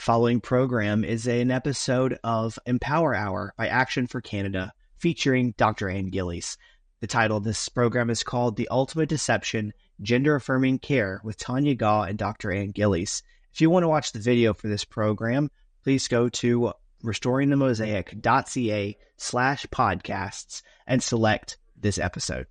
following program is an episode of Empower Hour by Action for Canada featuring Dr. Ann Gillies. The title of this program is called The Ultimate Deception Gender Affirming Care with Tanya Gaw and Dr. Ann Gillies. If you want to watch the video for this program, please go to restoringthemosaic.ca slash podcasts and select this episode.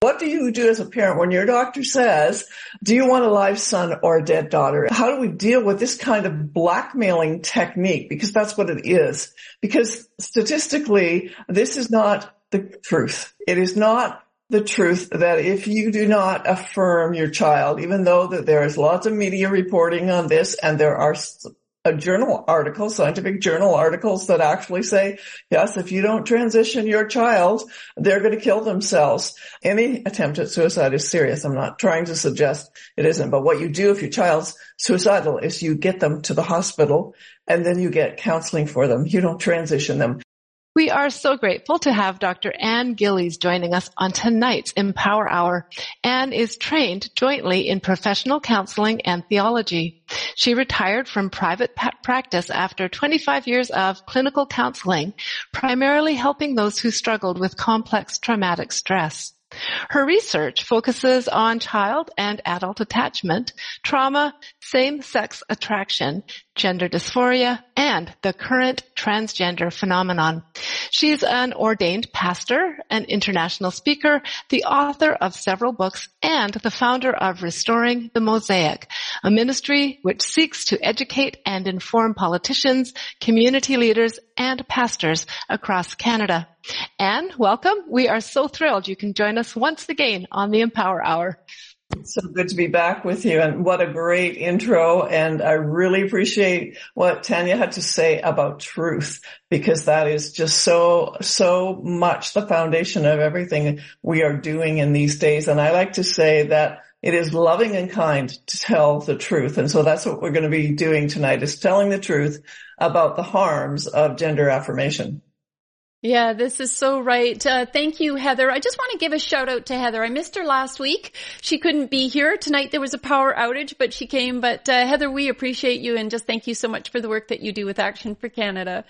What do you do as a parent when your doctor says, do you want a live son or a dead daughter? How do we deal with this kind of blackmailing technique? Because that's what it is. Because statistically, this is not the truth. It is not the truth that if you do not affirm your child, even though that there is lots of media reporting on this and there are a journal article, scientific journal articles that actually say, yes, if you don't transition your child, they're going to kill themselves. Any attempt at suicide is serious. I'm not trying to suggest it isn't, but what you do if your child's suicidal is you get them to the hospital and then you get counseling for them. You don't transition them. We are so grateful to have Dr. Ann Gillies joining us on tonight's Empower Hour. Ann is trained jointly in professional counseling and theology. She retired from private practice after 25 years of clinical counseling, primarily helping those who struggled with complex traumatic stress. Her research focuses on child and adult attachment, trauma, same-sex attraction, gender dysphoria, and the current transgender phenomenon. She's an ordained pastor, an international speaker, the author of several books, and the founder of Restoring the Mosaic, a ministry which seeks to educate and inform politicians, community leaders, and pastors across Canada. Ann, welcome. We are so thrilled you can join us once again on the Empower Hour. So good to be back with you and what a great intro. And I really appreciate what Tanya had to say about truth because that is just so, so much the foundation of everything we are doing in these days. And I like to say that it is loving and kind to tell the truth. And so that's what we're going to be doing tonight is telling the truth about the harms of gender affirmation. Yeah, this is so right. Uh, thank you, Heather. I just want to give a shout out to Heather. I missed her last week. She couldn't be here. Tonight there was a power outage, but she came. But uh, Heather, we appreciate you and just thank you so much for the work that you do with Action for Canada.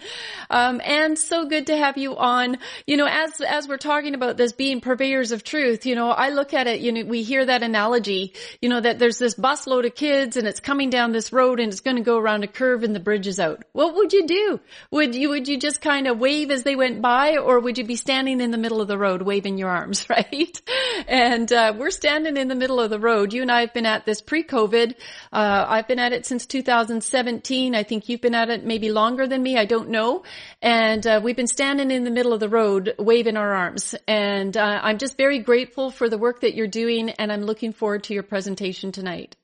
Um, and so good to have you on. You know, as, as we're talking about this being purveyors of truth, you know, I look at it, you know, we hear that analogy, you know, that there's this busload of kids and it's coming down this road and it's going to go around a curve and the bridge is out. What would you do? Would you, would you just kind of wave as they went by or would you be standing in the middle of the road waving your arms, right? And uh, we're standing in the middle of the road. You and I have been at this pre-COVID. Uh, I've been at it since 2017. I think you've been at it maybe longer than me. I don't know. And uh, we've been standing in the middle of the road waving our arms. And uh, I'm just very grateful for the work that you're doing and I'm looking forward to your presentation tonight.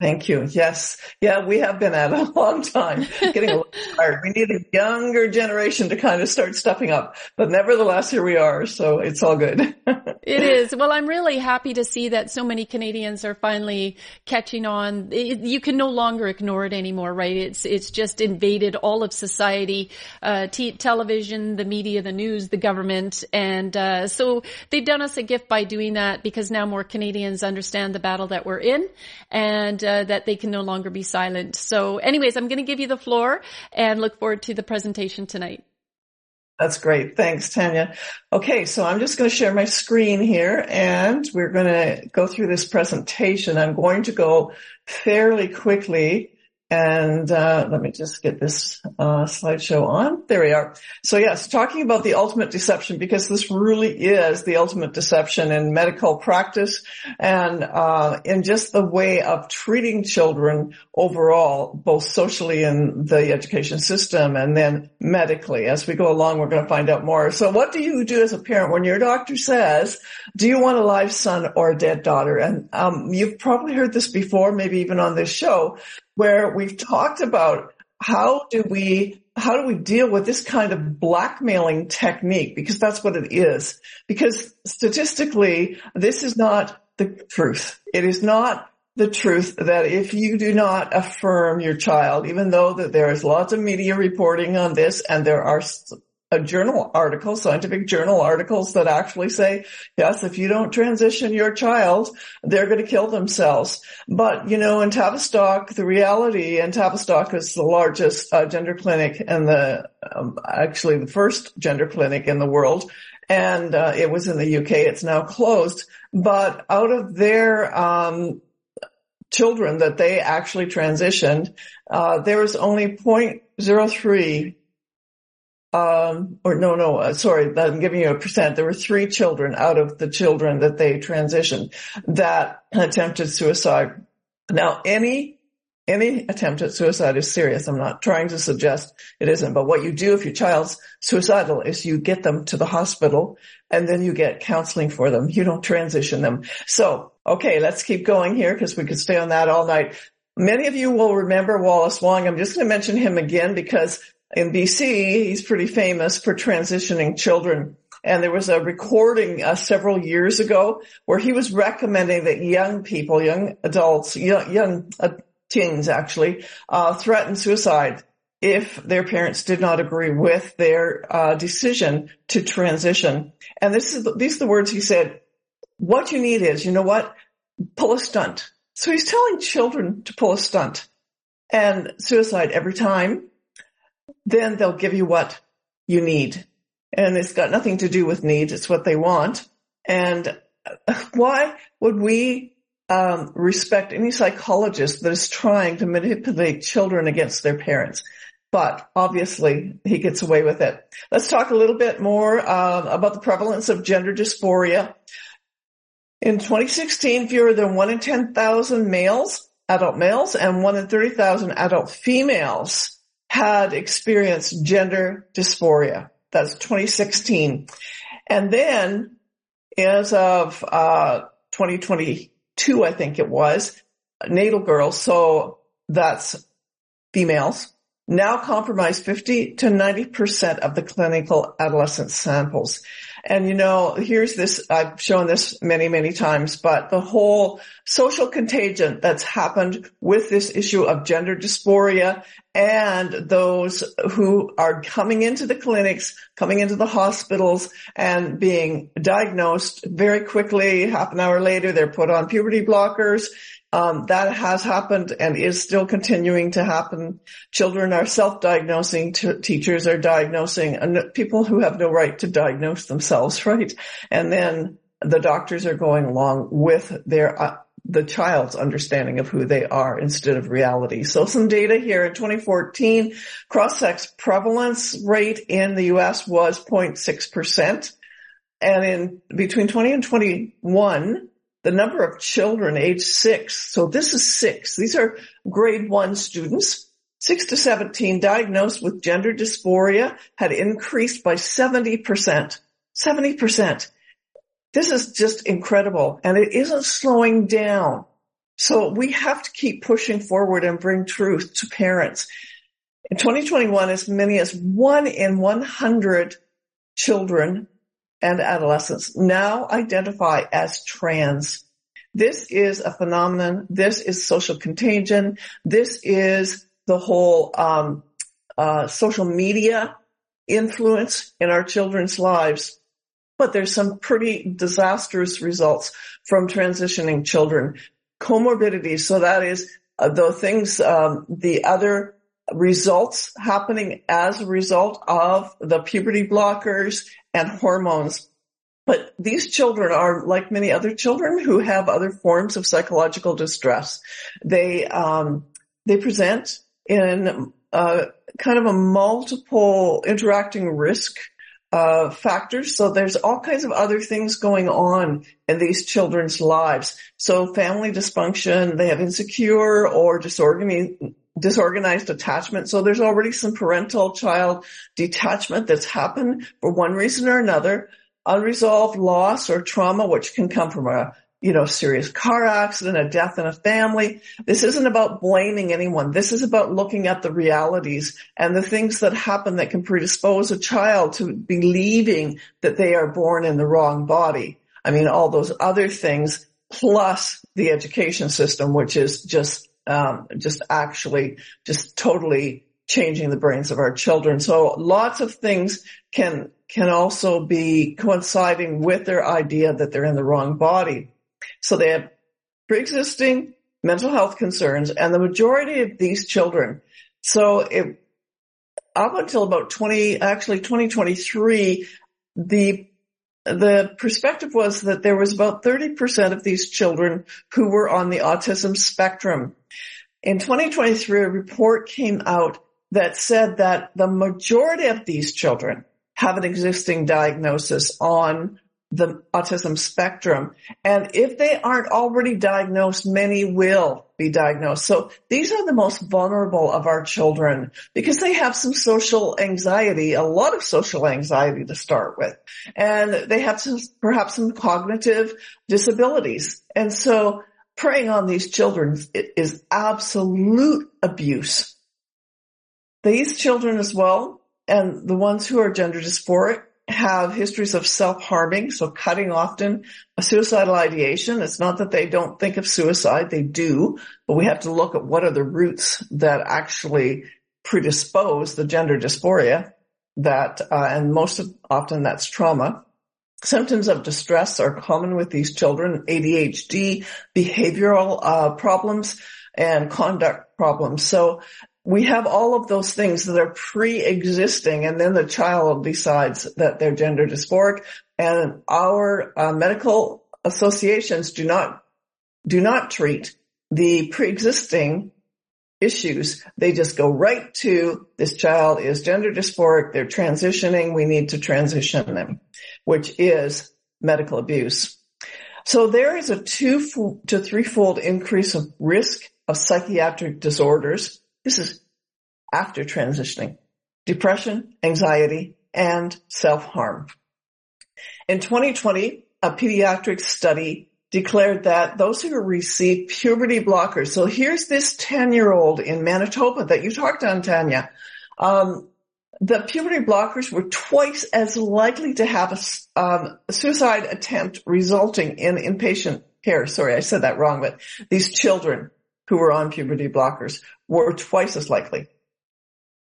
Thank you. Yes. Yeah, we have been at a long time getting a little tired. We need a younger generation to kind of start stepping up, but nevertheless, here we are. So it's all good. it is. Well, I'm really happy to see that so many Canadians are finally catching on. It, you can no longer ignore it anymore, right? It's, it's just invaded all of society, uh, t- television, the media, the news, the government. And, uh, so they've done us a gift by doing that because now more Canadians understand the battle that we're in and, uh, that they can no longer be silent. So anyways, I'm going to give you the floor and look forward to the presentation tonight. That's great. Thanks, Tanya. Okay, so I'm just going to share my screen here and we're going to go through this presentation. I'm going to go fairly quickly and uh, let me just get this uh, slideshow on. There we are. So yes, talking about the ultimate deception because this really is the ultimate deception in medical practice and uh, in just the way of treating children overall, both socially in the education system and then medically. As we go along, we're going to find out more. So what do you do as a parent when your doctor says, "Do you want a live son or a dead daughter?" And um, you've probably heard this before, maybe even on this show where we've talked about how do we how do we deal with this kind of blackmailing technique? Because that's what it is. Because statistically, this is not the truth. It is not the truth that if you do not affirm your child, even though that there is lots of media reporting on this and there are journal article, scientific journal articles that actually say, yes, if you don't transition your child, they're going to kill themselves. But, you know, in Tavistock, the reality, and Tavistock is the largest uh, gender clinic and the, um, actually the first gender clinic in the world. And, uh, it was in the UK. It's now closed, but out of their, um, children that they actually transitioned, uh, there was only 0.03 um, or no, no, uh, sorry, I'm giving you a percent. There were three children out of the children that they transitioned that attempted suicide. Now, any, any attempt at suicide is serious. I'm not trying to suggest it isn't, but what you do if your child's suicidal is you get them to the hospital and then you get counseling for them. You don't transition them. So, okay, let's keep going here because we could stay on that all night. Many of you will remember Wallace Wong. I'm just going to mention him again because in BC, he's pretty famous for transitioning children. And there was a recording uh, several years ago where he was recommending that young people, young adults, young, young uh, teens actually, uh, threaten suicide if their parents did not agree with their uh, decision to transition. And this is these are the words he said. What you need is, you know what? Pull a stunt. So he's telling children to pull a stunt and suicide every time then they'll give you what you need. And it's got nothing to do with needs. It's what they want. And why would we um, respect any psychologist that is trying to manipulate children against their parents? But obviously he gets away with it. Let's talk a little bit more um, about the prevalence of gender dysphoria. In 2016, fewer than one in 10,000 males, adult males, and one in 30,000 adult females had experienced gender dysphoria. That's 2016. And then as of, uh, 2022, I think it was, natal girls, so that's females, now comprise 50 to 90% of the clinical adolescent samples. And you know, here's this, I've shown this many, many times, but the whole social contagion that's happened with this issue of gender dysphoria and those who are coming into the clinics, coming into the hospitals and being diagnosed very quickly, half an hour later, they're put on puberty blockers um, that has happened and is still continuing to happen. Children are self-diagnosing, t- teachers are diagnosing, and people who have no right to diagnose themselves, right? And then the doctors are going along with their uh, the child's understanding of who they are instead of reality. So some data here in 2014, cross-sex prevalence rate in the U.S. was 0.6%. And in between 20 and 21, the number of children age six. So this is six. These are grade one students. Six to 17 diagnosed with gender dysphoria had increased by 70%. 70%. This is just incredible and it isn't slowing down. So we have to keep pushing forward and bring truth to parents. In 2021, as many as one in 100 children and adolescents now identify as trans. This is a phenomenon. This is social contagion. This is the whole um, uh, social media influence in our children's lives. But there's some pretty disastrous results from transitioning children. Comorbidities. So that is uh, the things, um, the other results happening as a result of the puberty blockers and hormones. But these children are like many other children who have other forms of psychological distress. They, um, they present in kind of a multiple interacting risk uh, factors. So there's all kinds of other things going on in these children's lives. So family dysfunction, they have insecure or disorganized, disorganized attachment. So there's already some parental child detachment that's happened for one reason or another. Unresolved loss or trauma, which can come from a, you know, serious car accident, a death in a family. This isn't about blaming anyone. This is about looking at the realities and the things that happen that can predispose a child to believing that they are born in the wrong body. I mean, all those other things plus the education system, which is just um, just actually just totally changing the brains of our children. So lots of things can, can also be coinciding with their idea that they're in the wrong body. So they have pre-existing mental health concerns and the majority of these children. So it, up until about 20, actually 2023, the the perspective was that there was about 30% of these children who were on the autism spectrum. In 2023, a report came out that said that the majority of these children have an existing diagnosis on the autism spectrum. And if they aren't already diagnosed, many will be diagnosed. So these are the most vulnerable of our children because they have some social anxiety, a lot of social anxiety to start with. And they have some, perhaps some cognitive disabilities. And so preying on these children is absolute abuse. These children as well, and the ones who are gender dysphoric have histories of self-harming, so cutting often, a suicidal ideation. It's not that they don't think of suicide, they do, but we have to look at what are the roots that actually predispose the gender dysphoria that, uh, and most of, often that's trauma. Symptoms of distress are common with these children, ADHD, behavioral uh, problems, and conduct problems. So we have all of those things that are pre-existing and then the child decides that they're gender dysphoric and our uh, medical associations do not do not treat the pre-existing issues. They just go right to this child is gender dysphoric. They're transitioning. We need to transition them, which is medical abuse. So there is a two to threefold increase of risk of psychiatric disorders this is after transitioning. Depression, anxiety, and self-harm. In 2020, a pediatric study declared that those who receive puberty blockers, so here's this 10 year old in Manitoba that you talked on, Tanya, um, the puberty blockers were twice as likely to have a, um, suicide attempt resulting in inpatient care. Sorry, I said that wrong, but these children who were on puberty blockers were twice as likely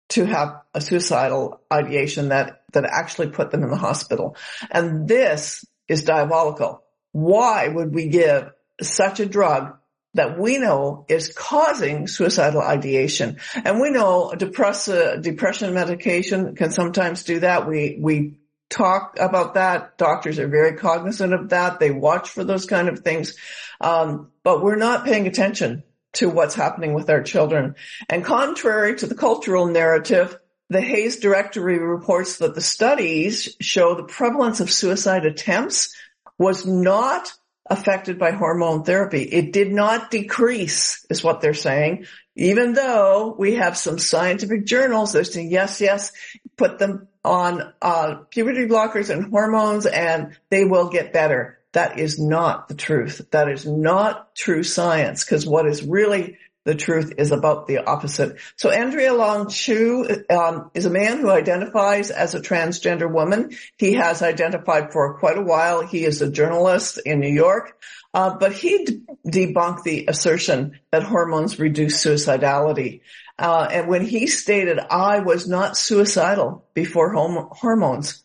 to have a suicidal ideation that, that actually put them in the hospital. And this is diabolical. Why would we give such a drug that we know is causing suicidal ideation? And we know depress, uh, depression medication can sometimes do that. We, we talk about that. Doctors are very cognizant of that. They watch for those kind of things. Um, but we're not paying attention to what's happening with our children. And contrary to the cultural narrative, the Hayes Directory reports that the studies show the prevalence of suicide attempts was not affected by hormone therapy. It did not decrease is what they're saying, even though we have some scientific journals that say, yes, yes, put them on uh, puberty blockers and hormones and they will get better. That is not the truth. That is not true science because what is really the truth is about the opposite. So Andrea Long Chu um, is a man who identifies as a transgender woman. He has identified for quite a while. He is a journalist in New York, uh, but he d- debunked the assertion that hormones reduce suicidality. Uh, and when he stated, "I was not suicidal before hom- hormones,"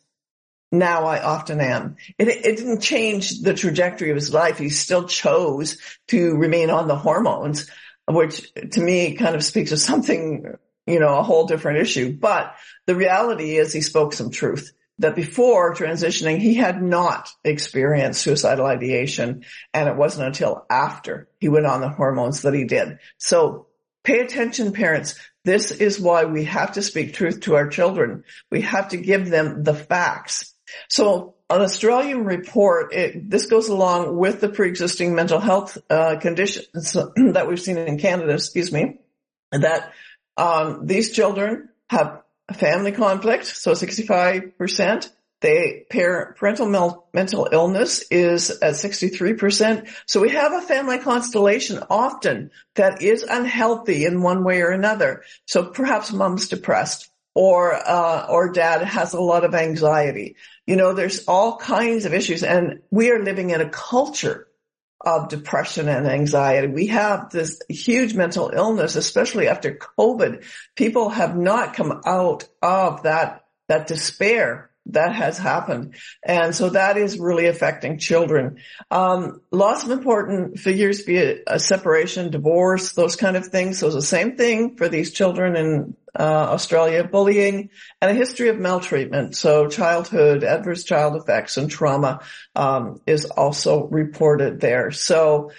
now I often am. It, it, didn't change the trajectory of his life. He still chose to remain on the hormones, which to me kind of speaks of something, you know, a whole different issue. But the reality is he spoke some truth that before transitioning, he had not experienced suicidal ideation. And it wasn't until after he went on the hormones that he did. So pay attention, parents. This is why we have to speak truth to our children. We have to give them the facts so an Australian report, it, this goes along with the pre-existing mental health uh, conditions that we've seen in Canada, excuse me, that um, these children have family conflict, so 65%. They parental mental illness is at 63%. So we have a family constellation often that is unhealthy in one way or another. So perhaps mom's depressed or uh, or dad has a lot of anxiety. You know, there's all kinds of issues, and we are living in a culture of depression and anxiety. We have this huge mental illness, especially after COVID. People have not come out of that, that despair that has happened. And so that is really affecting children. Um, lots of important figures, be it a separation, divorce, those kind of things. So it's the same thing for these children in uh, Australia, bullying and a history of maltreatment. So childhood, adverse child effects and trauma um, is also reported there. So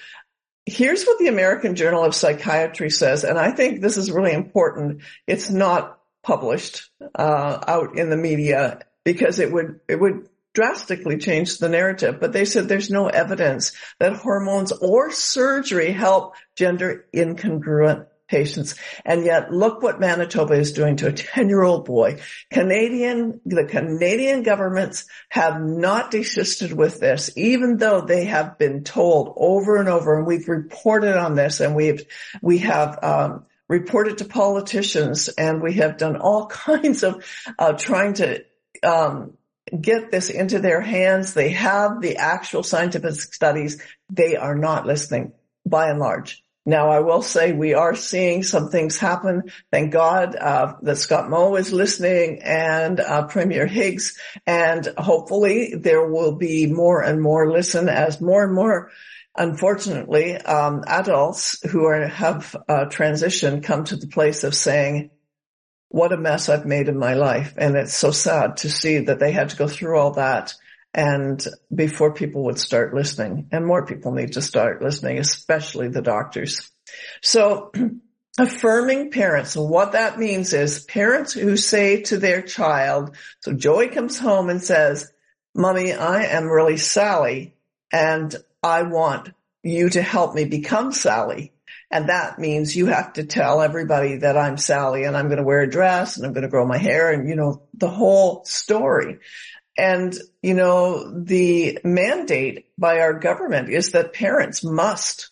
here's what the American Journal of Psychiatry says, and I think this is really important. It's not published uh, out in the media because it would, it would drastically change the narrative, but they said there's no evidence that hormones or surgery help gender incongruent patients. And yet look what Manitoba is doing to a 10 year old boy. Canadian, the Canadian governments have not desisted with this, even though they have been told over and over, and we've reported on this and we've, we have, um, reported to politicians and we have done all kinds of uh, trying to um, get this into their hands. They have the actual scientific studies. They are not listening by and large. Now, I will say we are seeing some things happen. Thank God uh, that Scott Moe is listening and uh, Premier Higgs, and hopefully there will be more and more listen as more and more, unfortunately, um, adults who are have uh, transitioned come to the place of saying, what a mess I've made in my life. And it's so sad to see that they had to go through all that and before people would start listening and more people need to start listening, especially the doctors. So affirming parents. What that means is parents who say to their child, so Joey comes home and says, mommy, I am really Sally and I want you to help me become Sally. And that means you have to tell everybody that I'm Sally and I'm going to wear a dress and I'm going to grow my hair and, you know, the whole story. And, you know, the mandate by our government is that parents must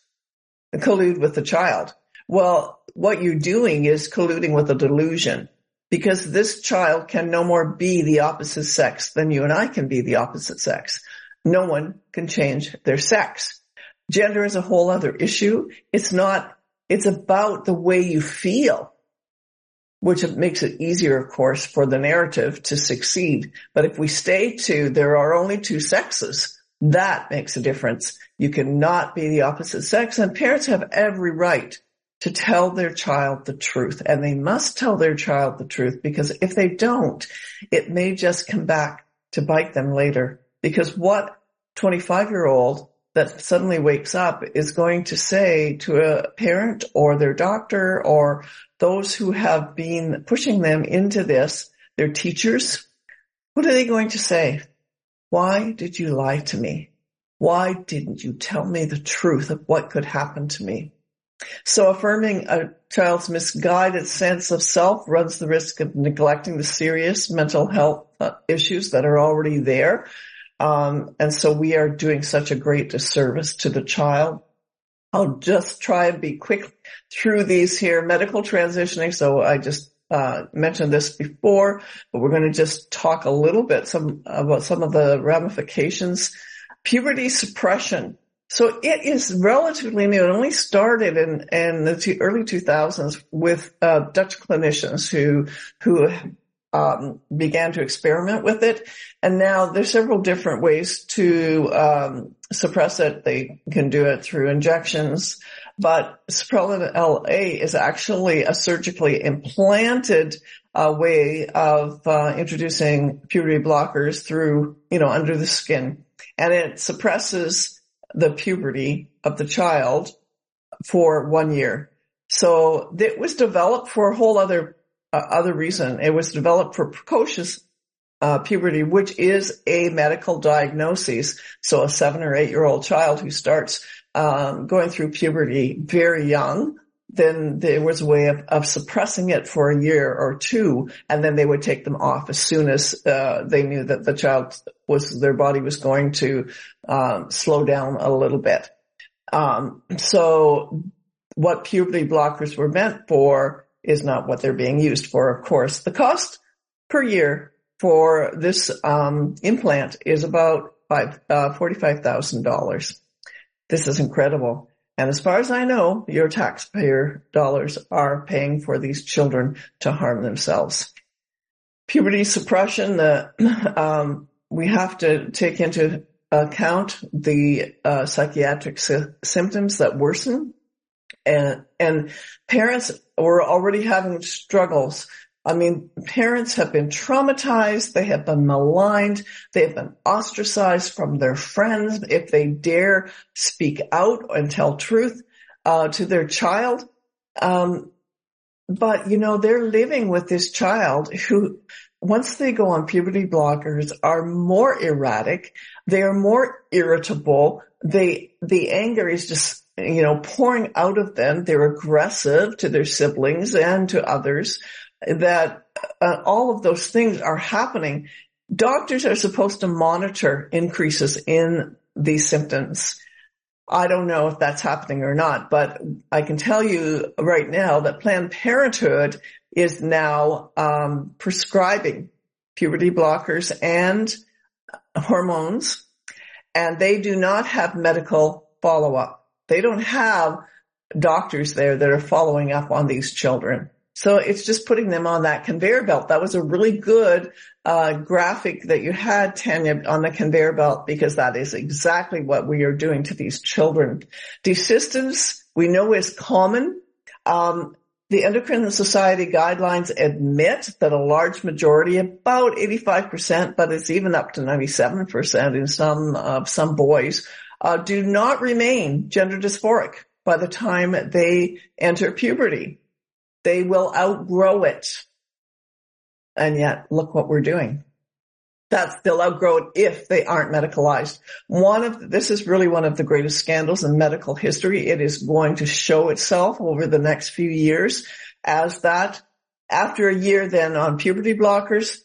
collude with the child. Well, what you're doing is colluding with a delusion because this child can no more be the opposite sex than you and I can be the opposite sex. No one can change their sex. Gender is a whole other issue. It's not, it's about the way you feel, which makes it easier, of course, for the narrative to succeed. But if we stay to there are only two sexes, that makes a difference. You cannot be the opposite sex and parents have every right to tell their child the truth and they must tell their child the truth because if they don't, it may just come back to bite them later because what 25 year old that suddenly wakes up is going to say to a parent or their doctor or those who have been pushing them into this, their teachers, what are they going to say? Why did you lie to me? Why didn't you tell me the truth of what could happen to me? So affirming a child's misguided sense of self runs the risk of neglecting the serious mental health uh, issues that are already there um, and so we are doing such a great disservice to the child. I'll just try and be quick through these here. Medical transitioning. So I just uh, mentioned this before, but we're going to just talk a little bit some about some of the ramifications. Puberty suppression. So it is relatively new. It only started in, in the early 2000s with uh, Dutch clinicians who who um, began to experiment with it. And now there's several different ways to um, suppress it. They can do it through injections, but Supprelin LA is actually a surgically implanted uh, way of uh, introducing puberty blockers through, you know, under the skin. And it suppresses the puberty of the child for one year. So it was developed for a whole other uh, other reason. It was developed for precocious uh, puberty, which is a medical diagnosis. So a seven or eight year old child who starts um, going through puberty very young, then there was a way of, of, suppressing it for a year or two, and then they would take them off as soon as uh, they knew that the child was their body was going to um, slow down a little bit. Um, so what puberty blockers were meant for is not what they're being used for, of course. The cost per year for this um, implant is about five, uh, $45,000. This is incredible. And as far as I know, your taxpayer dollars are paying for these children to harm themselves. Puberty suppression, the, um, we have to take into account the uh, psychiatric sy- symptoms that worsen and, and parents were already having struggles I mean, parents have been traumatized. They have been maligned. They have been ostracized from their friends if they dare speak out and tell truth uh, to their child. Um, but you know, they're living with this child who, once they go on puberty blockers, are more erratic. They are more irritable. They the anger is just you know pouring out of them. They're aggressive to their siblings and to others that uh, all of those things are happening. Doctors are supposed to monitor increases in these symptoms. I don't know if that's happening or not, but I can tell you right now that Planned Parenthood is now um, prescribing puberty blockers and hormones, and they do not have medical follow-up. They don't have doctors there that are following up on these children. So it's just putting them on that conveyor belt. That was a really good uh, graphic that you had, Tanya, on the conveyor belt because that is exactly what we are doing to these children. Desistance, we know is common. Um, the Endocrine Society guidelines admit that a large majority, about 85%, but it's even up to 97% in some, uh, some boys, uh, do not remain gender dysphoric by the time they enter puberty. They will outgrow it. And yet look what we're doing. That's they'll outgrow it if they aren't medicalized. One of this is really one of the greatest scandals in medical history. It is going to show itself over the next few years as that after a year then on puberty blockers,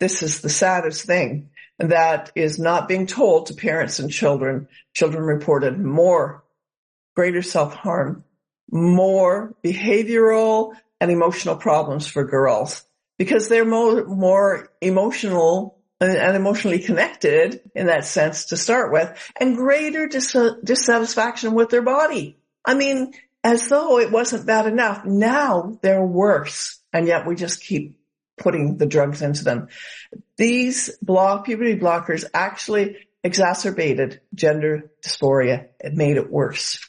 this is the saddest thing that is not being told to parents and children. Children reported more greater self-harm more behavioral and emotional problems for girls because they're more, more emotional and emotionally connected in that sense to start with and greater dis- dissatisfaction with their body. I mean, as though it wasn't bad enough. Now they're worse. And yet we just keep putting the drugs into them. These block, puberty blockers actually exacerbated gender dysphoria. It made it worse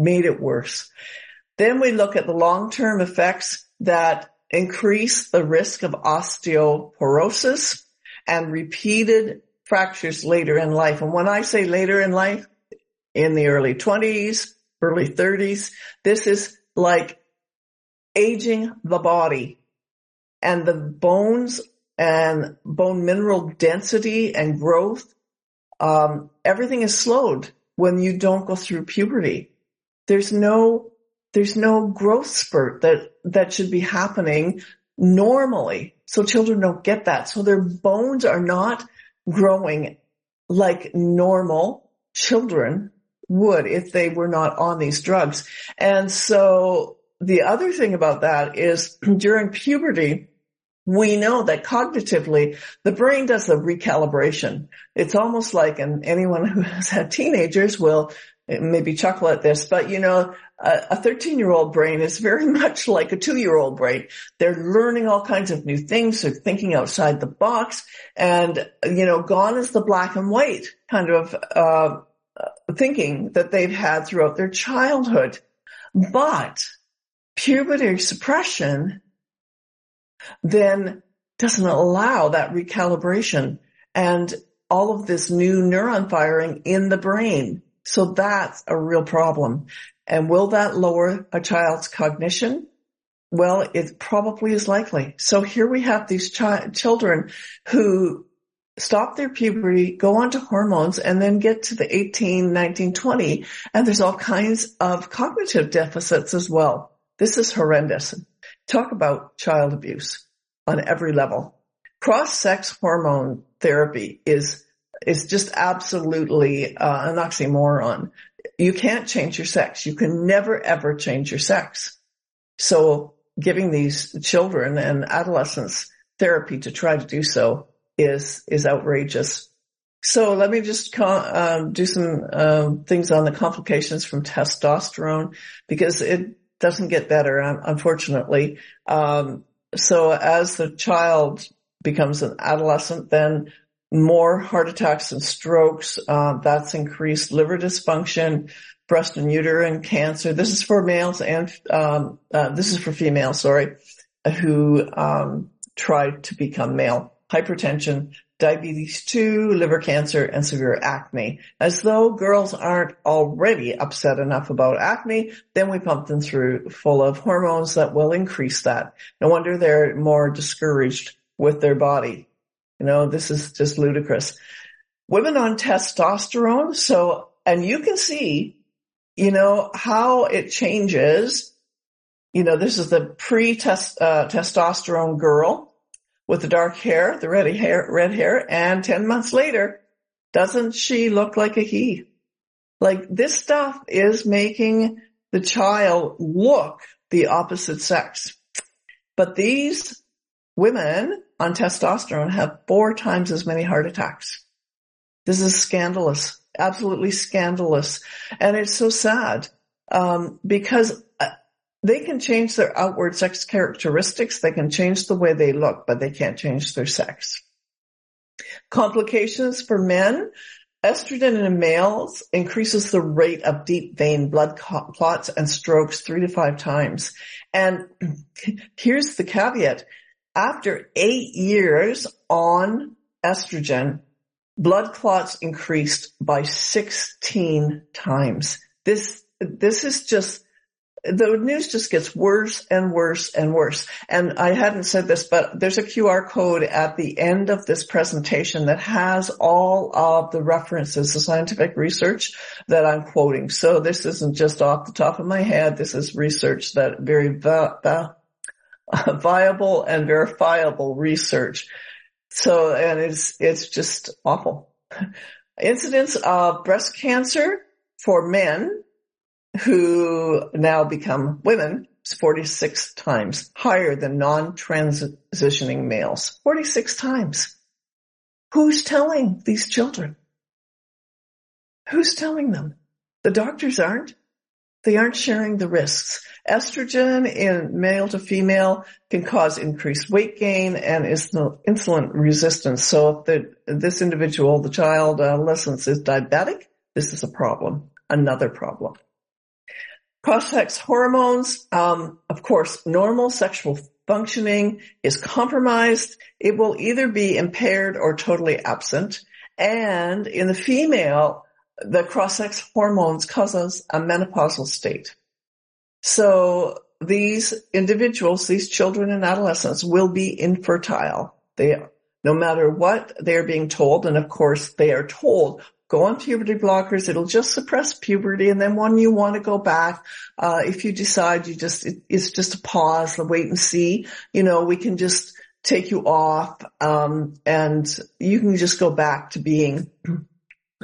made it worse. Then we look at the long-term effects that increase the risk of osteoporosis and repeated fractures later in life. And when I say later in life, in the early 20s, early 30s, this is like aging the body and the bones and bone mineral density and growth. Um, everything is slowed when you don't go through puberty there's no, there's no growth spurt that, that should be happening normally. So children don't get that. So their bones are not growing like normal children would if they were not on these drugs. And so the other thing about that is during puberty, we know that cognitively the brain does a recalibration. It's almost like, and anyone who has had teenagers will maybe chuckle at this, but you know, a 13 year old brain is very much like a two year old brain. They're learning all kinds of new things. They're thinking outside the box and, you know, gone is the black and white kind of, uh, thinking that they've had throughout their childhood. But puberty suppression then doesn't allow that recalibration and all of this new neuron firing in the brain. So that's a real problem. And will that lower a child's cognition? Well, it probably is likely. So here we have these chi- children who stop their puberty, go on to hormones, and then get to the 18, 19, 20, and there's all kinds of cognitive deficits as well. This is horrendous. Talk about child abuse on every level. Cross-sex hormone therapy is is just absolutely uh, an oxymoron. You can't change your sex. You can never ever change your sex. So giving these children and adolescents therapy to try to do so is, is outrageous. So let me just um, do some uh, things on the complications from testosterone because it doesn't get better, unfortunately. Um, so as the child becomes an adolescent, then more heart attacks and strokes. Uh, that's increased liver dysfunction, breast and uterine cancer. This is for males and um, uh, this is for females. Sorry, who um, try to become male. Hypertension, diabetes 2, liver cancer, and severe acne. As though girls aren't already upset enough about acne, then we pump them through full of hormones that will increase that. No wonder they're more discouraged with their body. You know, this is just ludicrous. Women on testosterone, so, and you can see, you know, how it changes. You know, this is the pre-testosterone uh, girl with the dark hair, the red hair, red hair, and 10 months later, doesn't she look like a he? Like this stuff is making the child look the opposite sex. But these women on testosterone have four times as many heart attacks. This is scandalous, absolutely scandalous. And it's so sad, um, because they can change their outward sex characteristics. They can change the way they look, but they can't change their sex. Complications for men. Estrogen in males increases the rate of deep vein blood clots and strokes three to five times. And here's the caveat. After eight years on estrogen, blood clots increased by 16 times. This, this is just the news just gets worse and worse and worse. And I hadn't said this, but there's a QR code at the end of this presentation that has all of the references, the scientific research that I'm quoting. So this isn't just off the top of my head. This is research that very vi- vi- viable and verifiable research. So, and it's, it's just awful. Incidence of breast cancer for men who now become women is 46 times higher than non-transitioning males. 46 times. Who's telling these children? Who's telling them? The doctors aren't. They aren't sharing the risks. Estrogen in male to female can cause increased weight gain and insulin resistance. So if the, this individual, the child, adolescent is diabetic, this is a problem, another problem. Cross-sex hormones, um, of course, normal sexual functioning is compromised. It will either be impaired or totally absent. And in the female, the cross-sex hormones causes a menopausal state. So these individuals, these children and adolescents will be infertile. They, no matter what they're being told, and of course they are told go on puberty blockers. It'll just suppress puberty. And then when you want to go back, uh, if you decide you just, it, it's just a pause, a wait and see, you know, we can just take you off, um, and you can just go back to being,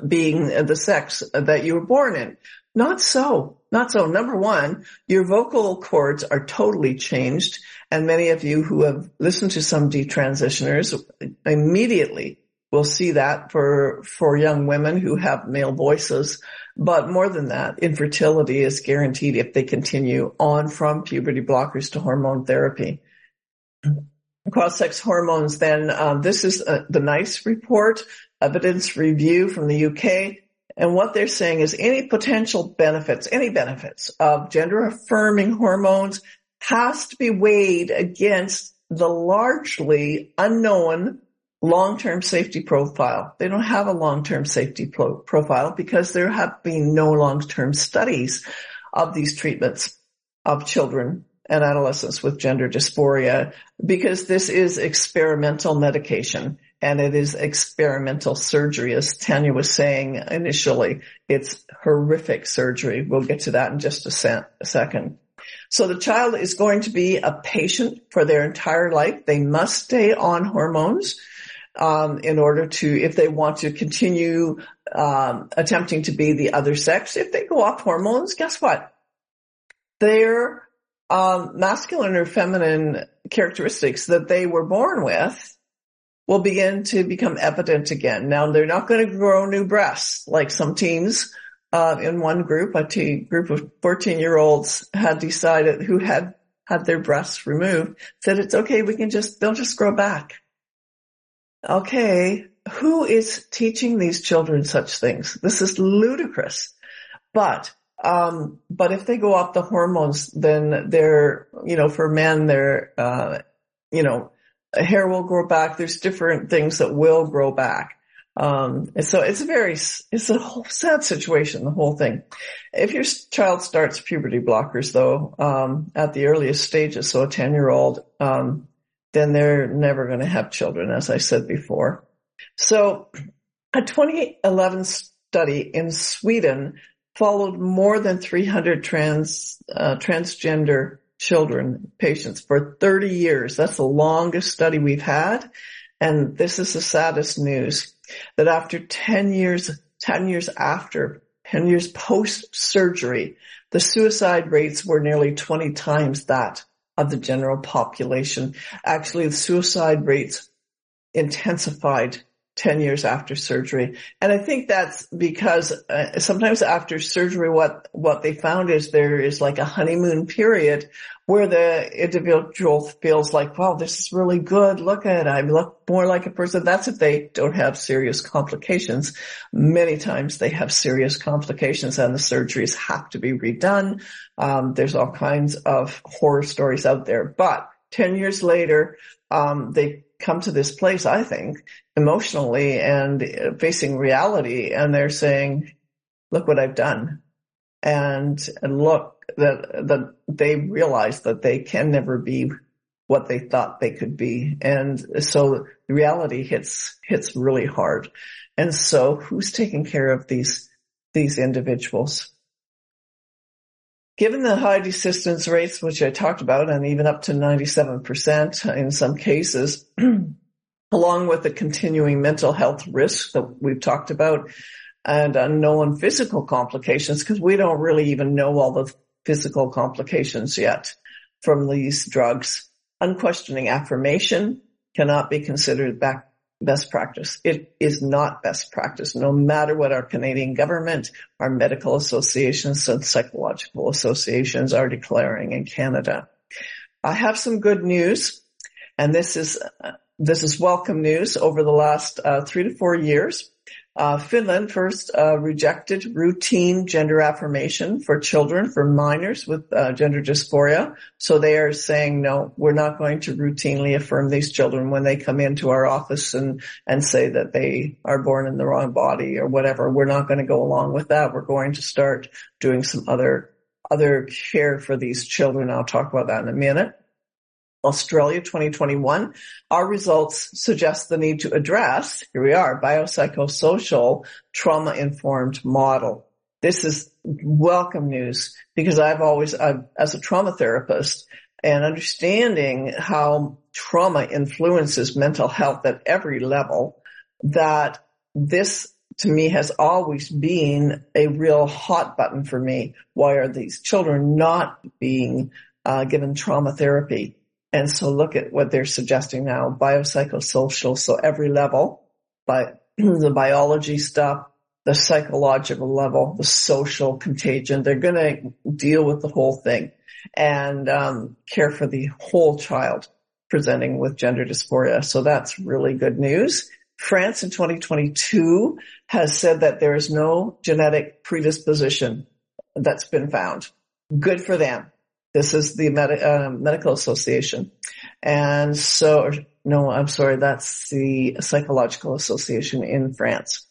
being the sex that you were born in. Not so. Not so. Number one, your vocal cords are totally changed. And many of you who have listened to some detransitioners immediately We'll see that for, for young women who have male voices. But more than that, infertility is guaranteed if they continue on from puberty blockers to hormone therapy. Cross-sex hormones then, um, this is uh, the NICE report, evidence review from the UK. And what they're saying is any potential benefits, any benefits of gender affirming hormones has to be weighed against the largely unknown long-term safety profile. They don't have a long-term safety pro- profile because there have been no long-term studies of these treatments of children and adolescents with gender dysphoria because this is experimental medication and it is experimental surgery. As Tanya was saying initially, it's horrific surgery. We'll get to that in just a, se- a second. So the child is going to be a patient for their entire life. They must stay on hormones um, in order to, if they want to continue um, attempting to be the other sex, if they go off hormones, guess what? Their um, masculine or feminine characteristics that they were born with will begin to become evident again. Now they're not going to grow new breasts like some teens uh, in one group, a teen, group of 14 year olds had decided who had had their breasts removed said it's okay. We can just, they'll just grow back. Okay. Who is teaching these children such things? This is ludicrous. But, um, but if they go off the hormones, then they're, you know, for men, they're, uh, you know, hair will grow back. There's different things that will grow back. Um, so it's a very, it's a whole sad situation, the whole thing. If your child starts puberty blockers though, um, at the earliest stages, so a 10 year old, um, then they're never going to have children, as I said before. So a 2011 study in Sweden followed more than 300 trans, uh, transgender children, patients for 30 years. That's the longest study we've had. And this is the saddest news that after 10 years, 10 years after, 10 years post surgery, the suicide rates were nearly 20 times that of the general population. Actually, the suicide rates intensified 10 years after surgery. And I think that's because uh, sometimes after surgery, what, what they found is there is like a honeymoon period where the individual feels like, wow, this is really good. Look at it. I look more like a person. That's if they don't have serious complications. Many times they have serious complications and the surgeries have to be redone. Um, there's all kinds of horror stories out there, but 10 years later, um, they come to this place, I think, emotionally and facing reality and they're saying, look what I've done. And, and look that, that they realize that they can never be what they thought they could be. And so the reality hits, hits really hard. And so who's taking care of these, these individuals? Given the high desistance rates, which I talked about, and even up to 97% in some cases, along with the continuing mental health risks that we've talked about and unknown physical complications, because we don't really even know all the physical complications yet from these drugs. Unquestioning affirmation cannot be considered back best practice. It is not best practice, no matter what our Canadian government, our medical associations and psychological associations are declaring in Canada. I have some good news, and this is this is welcome news. Over the last uh, three to four years, uh, Finland first uh, rejected routine gender affirmation for children, for minors with uh, gender dysphoria. So they are saying, no, we're not going to routinely affirm these children when they come into our office and, and say that they are born in the wrong body or whatever. We're not going to go along with that. We're going to start doing some other, other care for these children. I'll talk about that in a minute. Australia 2021, our results suggest the need to address, here we are, biopsychosocial trauma informed model. This is welcome news because I've always, I've, as a trauma therapist and understanding how trauma influences mental health at every level, that this to me has always been a real hot button for me. Why are these children not being uh, given trauma therapy? And so look at what they're suggesting now, biopsychosocial. So every level, the biology stuff, the psychological level, the social contagion, they're going to deal with the whole thing and um, care for the whole child presenting with gender dysphoria. So that's really good news. France in 2022 has said that there is no genetic predisposition that's been found. Good for them. This is the Medi- uh, Medical Association. And so, no, I'm sorry, that's the Psychological Association in France.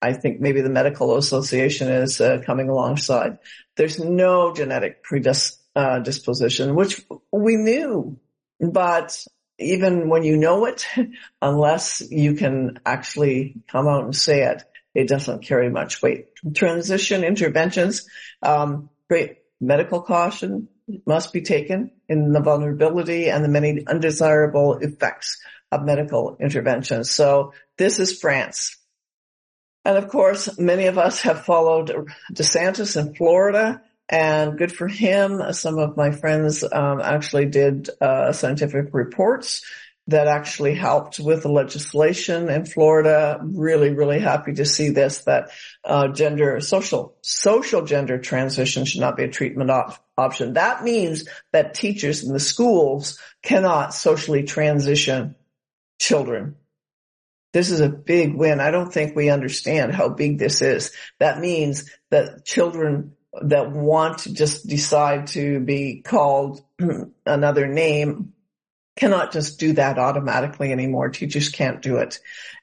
I think maybe the Medical Association is uh, coming alongside. There's no genetic predisposition, uh, which we knew, but even when you know it, unless you can actually come out and say it, it doesn't carry much weight. Transition interventions, um, great medical caution, must be taken in the vulnerability and the many undesirable effects of medical interventions. So this is France. And of course, many of us have followed DeSantis in Florida and good for him. Some of my friends um, actually did uh, scientific reports that actually helped with the legislation in Florida. Really, really happy to see this, that uh, gender, social, social gender transition should not be a treatment op- option. That means that teachers in the schools cannot socially transition children. This is a big win. I don't think we understand how big this is. That means that children that want to just decide to be called another name cannot just do that automatically anymore. Teachers can't do it.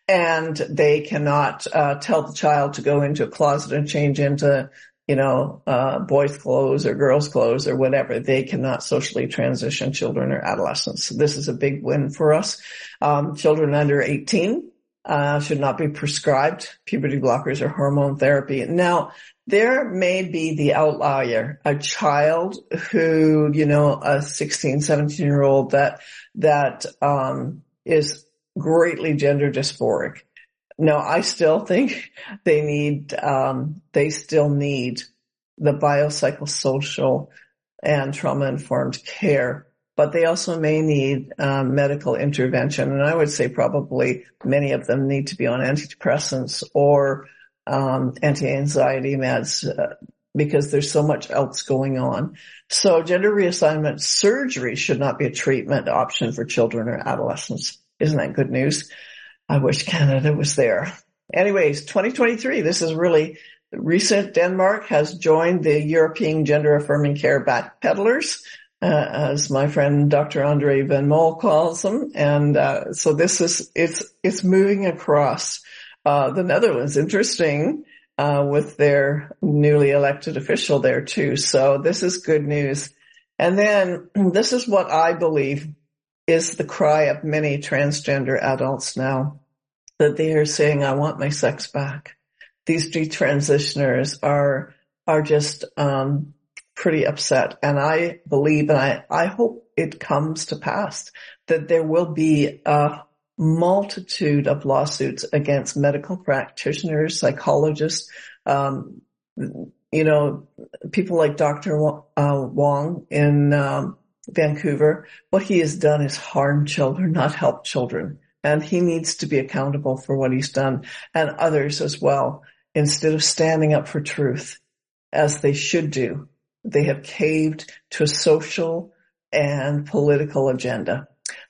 And they cannot uh, tell the child to go into a closet and change into, you know, uh, boys' clothes or girls' clothes or whatever. They cannot socially transition children or adolescents. This is a big win for us. Um, children under 18 uh, should not be prescribed puberty blockers or hormone therapy. Now, there may be the outlier, a child who, you know, a 16, 17 year old that, that, um, is greatly gender dysphoric. No, I still think they need, um, they still need the biopsychosocial and trauma informed care, but they also may need um, medical intervention. And I would say probably many of them need to be on antidepressants or um, anti-anxiety meds uh, because there's so much else going on. So gender reassignment surgery should not be a treatment option for children or adolescents. Isn't that good news? I wish Canada was there. Anyways, 2023, this is really recent. Denmark has joined the European gender affirming care backpedalers. Uh, as my friend Dr. Andre Van Mol calls them. And, uh, so this is, it's, it's moving across uh, the Netherlands. Interesting uh, with their newly elected official there too. So this is good news. And then this is what I believe is the cry of many transgender adults now that they are saying, I want my sex back. These detransitioners are, are just, um, pretty upset. And I believe and I, I hope it comes to pass that there will be a multitude of lawsuits against medical practitioners, psychologists, um, you know, people like Dr. Uh, Wong in um, Vancouver. What he has done is harm children, not help children. And he needs to be accountable for what he's done and others as well. Instead of standing up for truth as they should do, they have caved to a social and political agenda.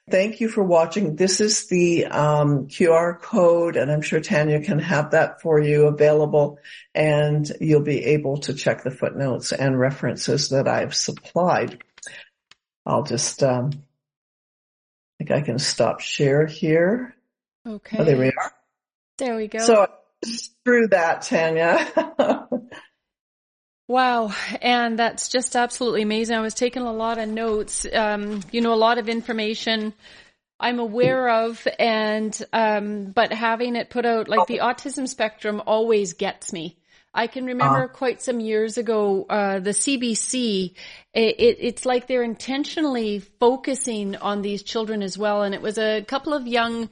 Thank you for watching. This is the um, QR code, and I'm sure Tanya can have that for you available, and you'll be able to check the footnotes and references that I've supplied. I'll just, um, I think I can stop share here. Okay. Oh, there we are. There we go. So through that, Tanya. Wow. And that's just absolutely amazing. I was taking a lot of notes, um, you know, a lot of information I'm aware of and, um, but having it put out, like the autism spectrum always gets me. I can remember uh, quite some years ago, uh, the CBC, it, it, it's like they're intentionally focusing on these children as well. And it was a couple of young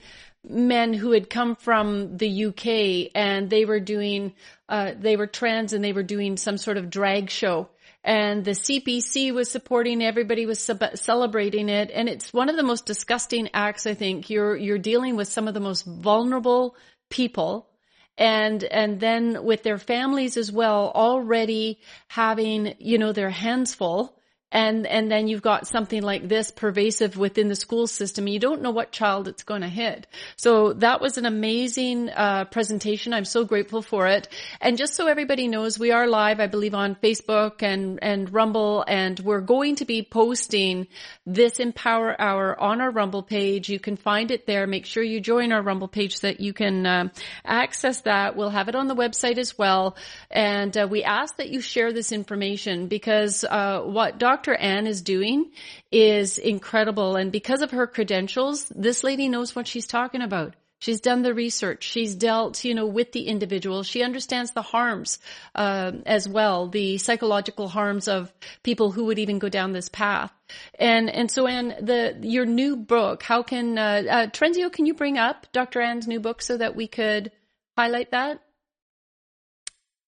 men who had come from the UK and they were doing, uh, they were trans and they were doing some sort of drag show. And the CBC was supporting, everybody was sub- celebrating it. And it's one of the most disgusting acts, I think. You're, you're dealing with some of the most vulnerable people and and then with their families as well already having you know their hands full and and then you've got something like this pervasive within the school system you don't know what child it's going to hit. So that was an amazing uh, presentation. I'm so grateful for it. And just so everybody knows we are live i believe on facebook and and rumble and we're going to be posting this empower hour on our rumble page. You can find it there. Make sure you join our rumble page so that you can uh, access that. We'll have it on the website as well. And uh, we ask that you share this information because uh, what dr Dr. Ann is doing is incredible. And because of her credentials, this lady knows what she's talking about. She's done the research. She's dealt, you know, with the individual. She understands the harms uh, as well, the psychological harms of people who would even go down this path. And and so, Ann, the your new book. How can uh, uh, Trenzio? Can you bring up Dr. Ann's new book so that we could highlight that?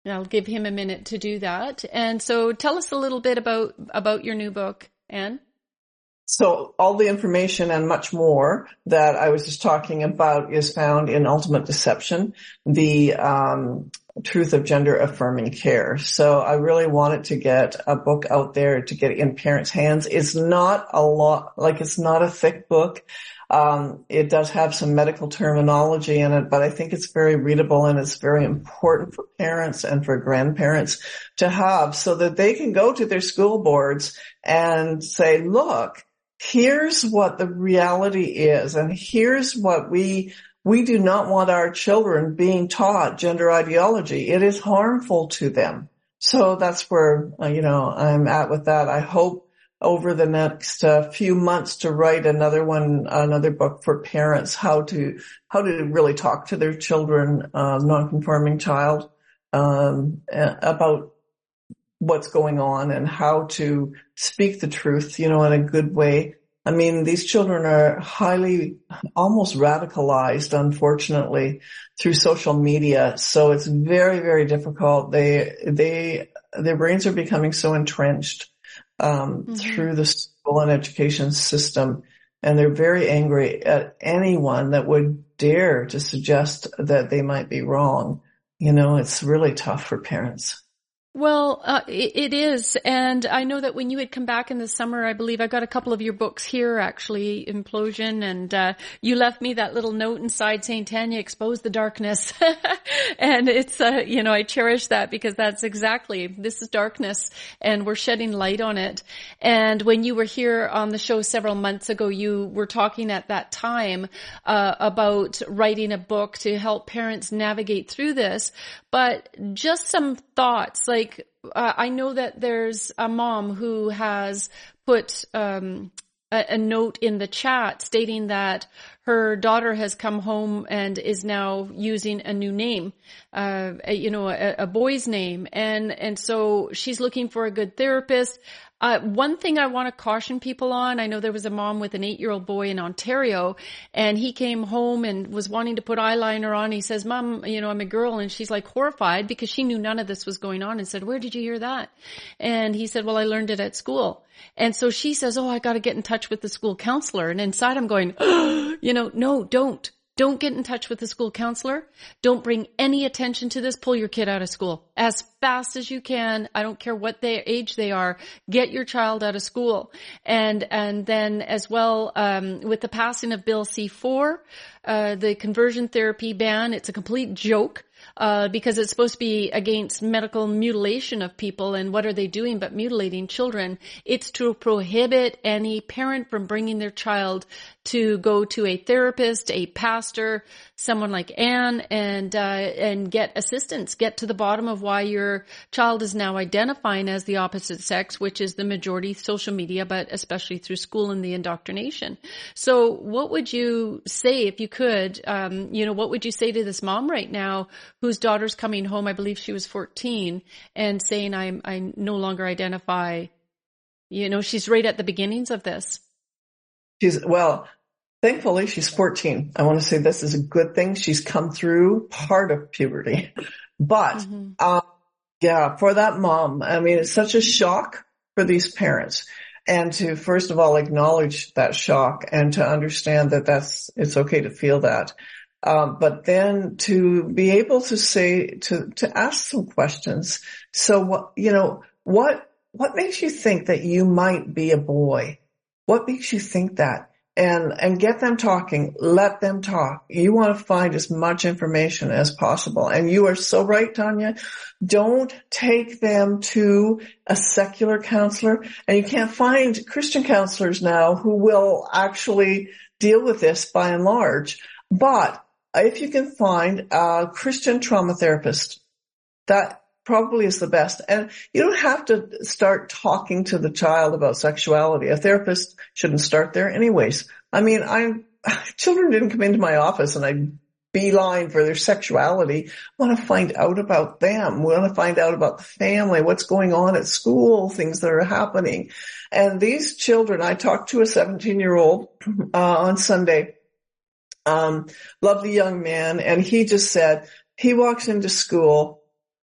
I'll give him a minute to do that. And so tell us a little bit about, about your new book, Ann. So all the information and much more that I was just talking about is found in Ultimate Deception, the um, truth of gender affirming care. So I really wanted to get a book out there to get in parents' hands. It's not a lot, like it's not a thick book. Um, it does have some medical terminology in it, but I think it's very readable and it's very important for parents and for grandparents to have so that they can go to their school boards and say, look, here's what the reality is and here's what we we do not want our children being taught gender ideology. It is harmful to them. So that's where, uh, you know, I'm at with that. I hope over the next uh, few months to write another one, another book for parents, how to, how to really talk to their children, uh, non-conforming child, um, about what's going on and how to speak the truth, you know, in a good way I mean, these children are highly, almost radicalized, unfortunately, through social media. So it's very, very difficult. They, they, their brains are becoming so entrenched, um, mm-hmm. through the school and education system. And they're very angry at anyone that would dare to suggest that they might be wrong. You know, it's really tough for parents. Well, uh, it, it is. And I know that when you had come back in the summer, I believe I got a couple of your books here, actually, Implosion, and, uh, you left me that little note inside saying, Tanya, expose the darkness. and it's, uh, you know, I cherish that because that's exactly, this is darkness and we're shedding light on it. And when you were here on the show several months ago, you were talking at that time, uh, about writing a book to help parents navigate through this. But just some thoughts, like, uh, I know that there's a mom who has put, um, a, a note in the chat stating that her daughter has come home and is now using a new name, uh, you know, a, a, boy's name. And, and so she's looking for a good therapist. Uh, one thing I want to caution people on, I know there was a mom with an eight year old boy in Ontario and he came home and was wanting to put eyeliner on. He says, mom, you know, I'm a girl. And she's like horrified because she knew none of this was going on and said, where did you hear that? And he said, well, I learned it at school. And so she says, oh, I got to get in touch with the school counselor. And inside I'm going, you know, no, don't. Don't get in touch with the school counselor. Don't bring any attention to this. Pull your kid out of school as fast as you can. I don't care what their age they are. Get your child out of school. And, and then as well, um, with the passing of Bill C4, uh, the conversion therapy ban, it's a complete joke uh, because it's supposed to be against medical mutilation of people. And what are they doing but mutilating children? It's to prohibit any parent from bringing their child to go to a therapist, a pastor, someone like Ann, and uh, and get assistance, get to the bottom of why your child is now identifying as the opposite sex, which is the majority social media, but especially through school and the indoctrination. So, what would you say if you could? Um, you know, what would you say to this mom right now whose daughter's coming home? I believe she was 14 and saying, "I I no longer identify." You know, she's right at the beginnings of this. She's well, thankfully she's 14. I want to say this is a good thing. She's come through part of puberty, but, mm-hmm. um, yeah, for that mom, I mean, it's such a shock for these parents and to first of all acknowledge that shock and to understand that that's, it's okay to feel that. Um, but then to be able to say, to, to ask some questions. So what, you know, what, what makes you think that you might be a boy? What makes you think that? And, and get them talking. Let them talk. You want to find as much information as possible. And you are so right, Tanya. Don't take them to a secular counselor. And you can't find Christian counselors now who will actually deal with this by and large. But if you can find a Christian trauma therapist, that probably is the best. And you don't have to start talking to the child about sexuality. A therapist shouldn't start there anyways. I mean, I, children didn't come into my office and I beeline for their sexuality. I want to find out about them. We want to find out about the family, what's going on at school, things that are happening. And these children, I talked to a 17 year old uh, on Sunday, um, lovely young man, and he just said he walks into school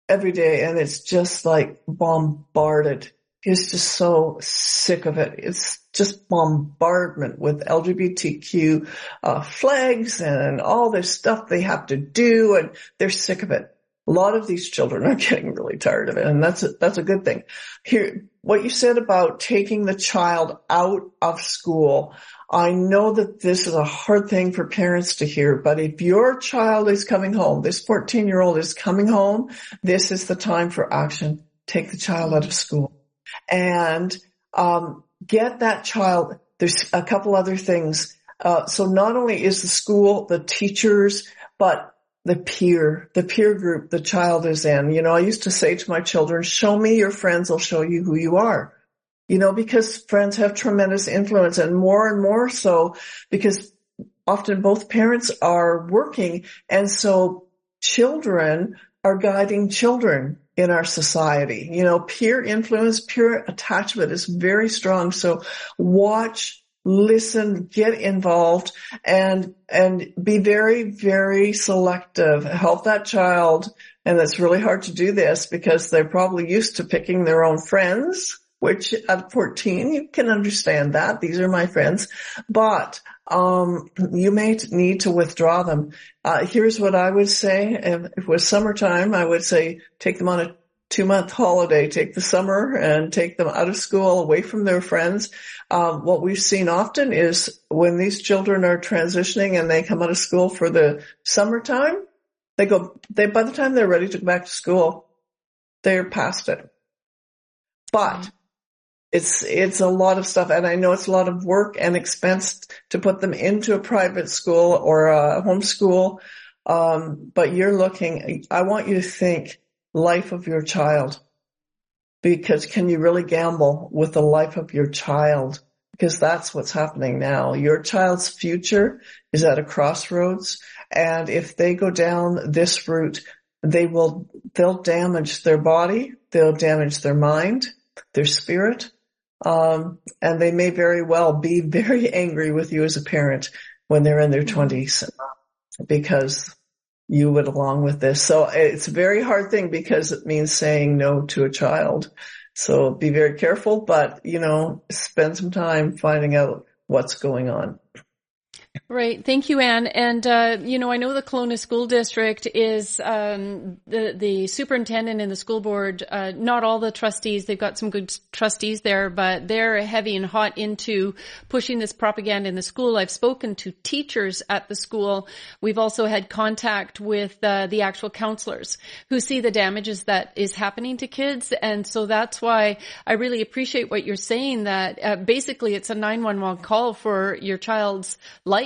every day and it's just like bombarded. He's just so sick of it. It's just bombardment with LGBTQ uh, flags and all this stuff they have to do, and they're sick of it. A lot of these children are getting really tired of it, and that's a, that's a good thing. Here, what you said about taking the child out of school, I know that this is a hard thing for parents to hear, but if your child is coming home, this 14 year old is coming home, this is the time for action. Take the child out of school and, um, get that child. There's a couple other things. Uh, so not only is the school, the teachers, but the peer, the peer group the child is in. You know, I used to say to my children, show me your friends, I'll show you who you are you know, because friends have tremendous influence and more and more so because often both parents are working and so children are guiding children in our society. You know, peer influence, peer attachment is very strong. So watch, listen, get involved and, and be very, very selective. Help that child. And it's really hard to do this because they're probably used to picking their own friends which at 14 you can understand that. These are my friends, but um, you may need to withdraw them. Uh, here's what I would say. If it was summertime, I would say take them on a two month holiday, take the summer and take them out of school away from their friends. Um, what we've seen often is when these children are transitioning and they come out of school for the summertime, they go, they, by the time they're ready to go back to school, they're past it. But it's, it's a lot of stuff and I know it's a lot of work and expense to put them into a private school or a homeschool. Um, but you're looking, I want you to think life of your child because can you really gamble with the life of your child? Because that's what's happening now. Your child's future is at a crossroads. And if they go down this route, they will, they'll damage their body. They'll damage their mind, their spirit, um, and they may very well be very angry with you as a parent when they're in their mm-hmm. twenties because you went along with this. So it's a very hard thing because it means saying no to a child. So be very careful, but you know, spend some time finding out what's going on. Right. Thank you, Ann. And, uh, you know, I know the Kelowna School District is, um, the, the superintendent and the school board, uh, not all the trustees, they've got some good trustees there, but they're heavy and hot into pushing this propaganda in the school. I've spoken to teachers at the school. We've also had contact with, uh, the actual counselors who see the damages that is happening to kids. And so that's why I really appreciate what you're saying that, uh, basically it's a 911 call for your child's life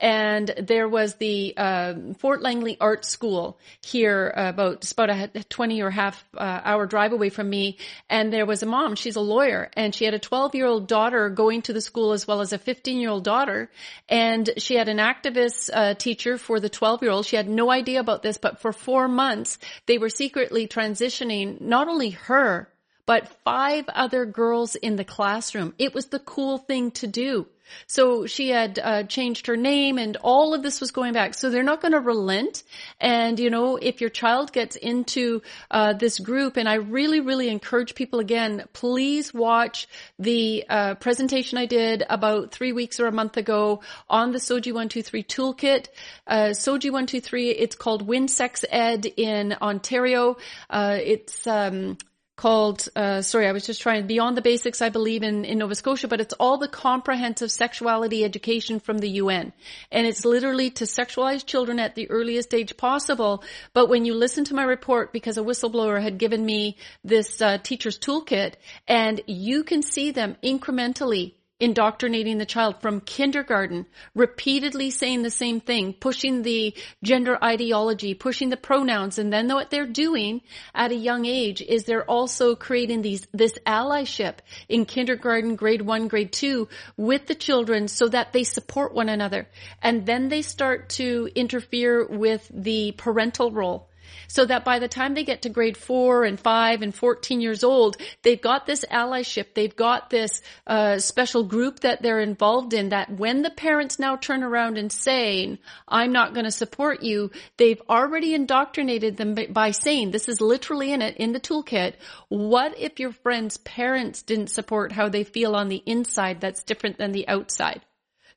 and there was the uh, Fort Langley Art School here, uh, about about a twenty or half uh, hour drive away from me. And there was a mom; she's a lawyer, and she had a twelve year old daughter going to the school as well as a fifteen year old daughter. And she had an activist uh, teacher for the twelve year old. She had no idea about this, but for four months they were secretly transitioning not only her but five other girls in the classroom. It was the cool thing to do. So she had uh, changed her name and all of this was going back. So they're not going to relent. And, you know, if your child gets into uh, this group, and I really, really encourage people again, please watch the uh, presentation I did about three weeks or a month ago on the SOGI 123 toolkit. Uh, SOGI 123, it's called Win Sex Ed in Ontario. Uh, it's, um, called, uh, sorry, I was just trying, Beyond the Basics, I believe, in, in Nova Scotia, but it's all the comprehensive sexuality education from the UN. And it's literally to sexualize children at the earliest age possible. But when you listen to my report, because a whistleblower had given me this uh, teacher's toolkit, and you can see them incrementally indoctrinating the child from kindergarten, repeatedly saying the same thing, pushing the gender ideology, pushing the pronouns. And then what they're doing at a young age is they're also creating these, this allyship in kindergarten, grade one, grade two with the children so that they support one another. And then they start to interfere with the parental role so that by the time they get to grade four and five and 14 years old, they've got this allyship. They've got this uh, special group that they're involved in that when the parents now turn around and saying, I'm not going to support you, they've already indoctrinated them by saying, this is literally in it, in the toolkit. What if your friend's parents didn't support how they feel on the inside that's different than the outside?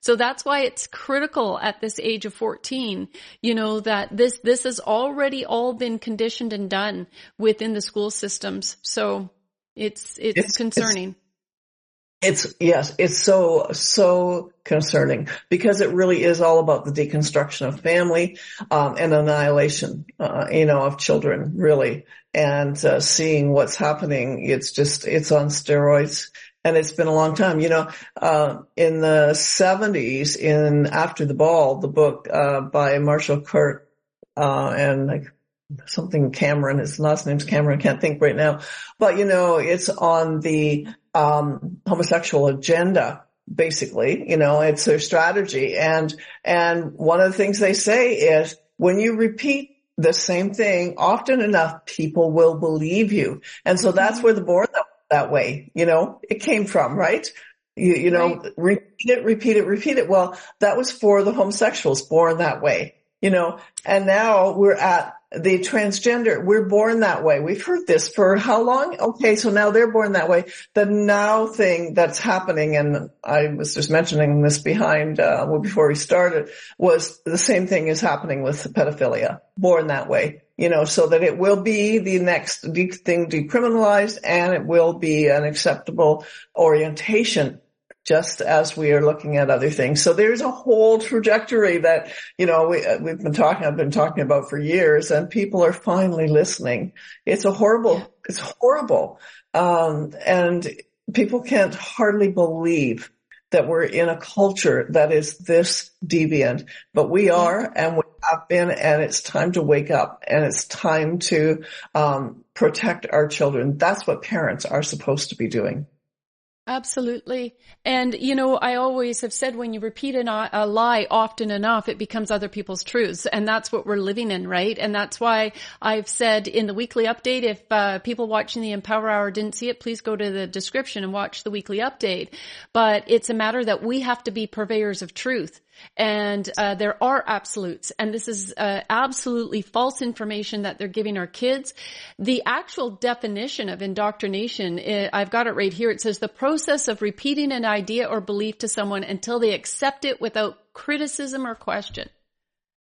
So that's why it's critical at this age of 14, you know, that this, this has already all been conditioned and done within the school systems. So it's, it's, it's concerning. It's, it's, yes, it's so, so concerning because it really is all about the deconstruction of family, um, and annihilation, uh, you know, of children really. And, uh, seeing what's happening, it's just, it's on steroids and it's been a long time. You know, uh, in the seventies, in After the Ball, the book, uh, by Marshall Kirk, uh, and like something Cameron, his last name's Cameron, I can't think right now, but you know, it's on the, um, homosexual agenda. Basically, you know, it's their strategy. And, and one of the things they say is when you repeat the same thing often enough, people will believe you. And so that's where the board that way. You know, it came from, right? You, you know, right. repeat it, repeat it, repeat it. Well, that was for the homosexuals born that way, you know, and now we're at the transgender. We're born that way. We've heard this for how long? Okay. So now they're born that way. The now thing that's happening, and I was just mentioning this behind, uh, before we started was the same thing is happening with pedophilia, born that way you know, so that it will be the next thing decriminalized and it will be an acceptable orientation just as we are looking at other things. So there's a whole trajectory that, you know, we, uh, we've been talking, I've been talking about for years and people are finally listening. It's a horrible, it's horrible. Um, and people can't hardly believe that we're in a culture that is this deviant, but we are and we have been and it's time to wake up and it's time to um, protect our children. That's what parents are supposed to be doing. Absolutely. And, you know, I always have said when you repeat an, a lie often enough, it becomes other people's truths. And that's what we're living in, right? And that's why I've said in the weekly update, if uh, people watching the Empower Hour didn't see it, please go to the description and watch the weekly update. But it's a matter that we have to be purveyors of truth. And uh, there are absolutes, and this is uh, absolutely false information that they're giving our kids. The actual definition of indoctrination, uh, I've got it right here. It says the process of repeating an idea or belief to someone until they accept it without criticism or question.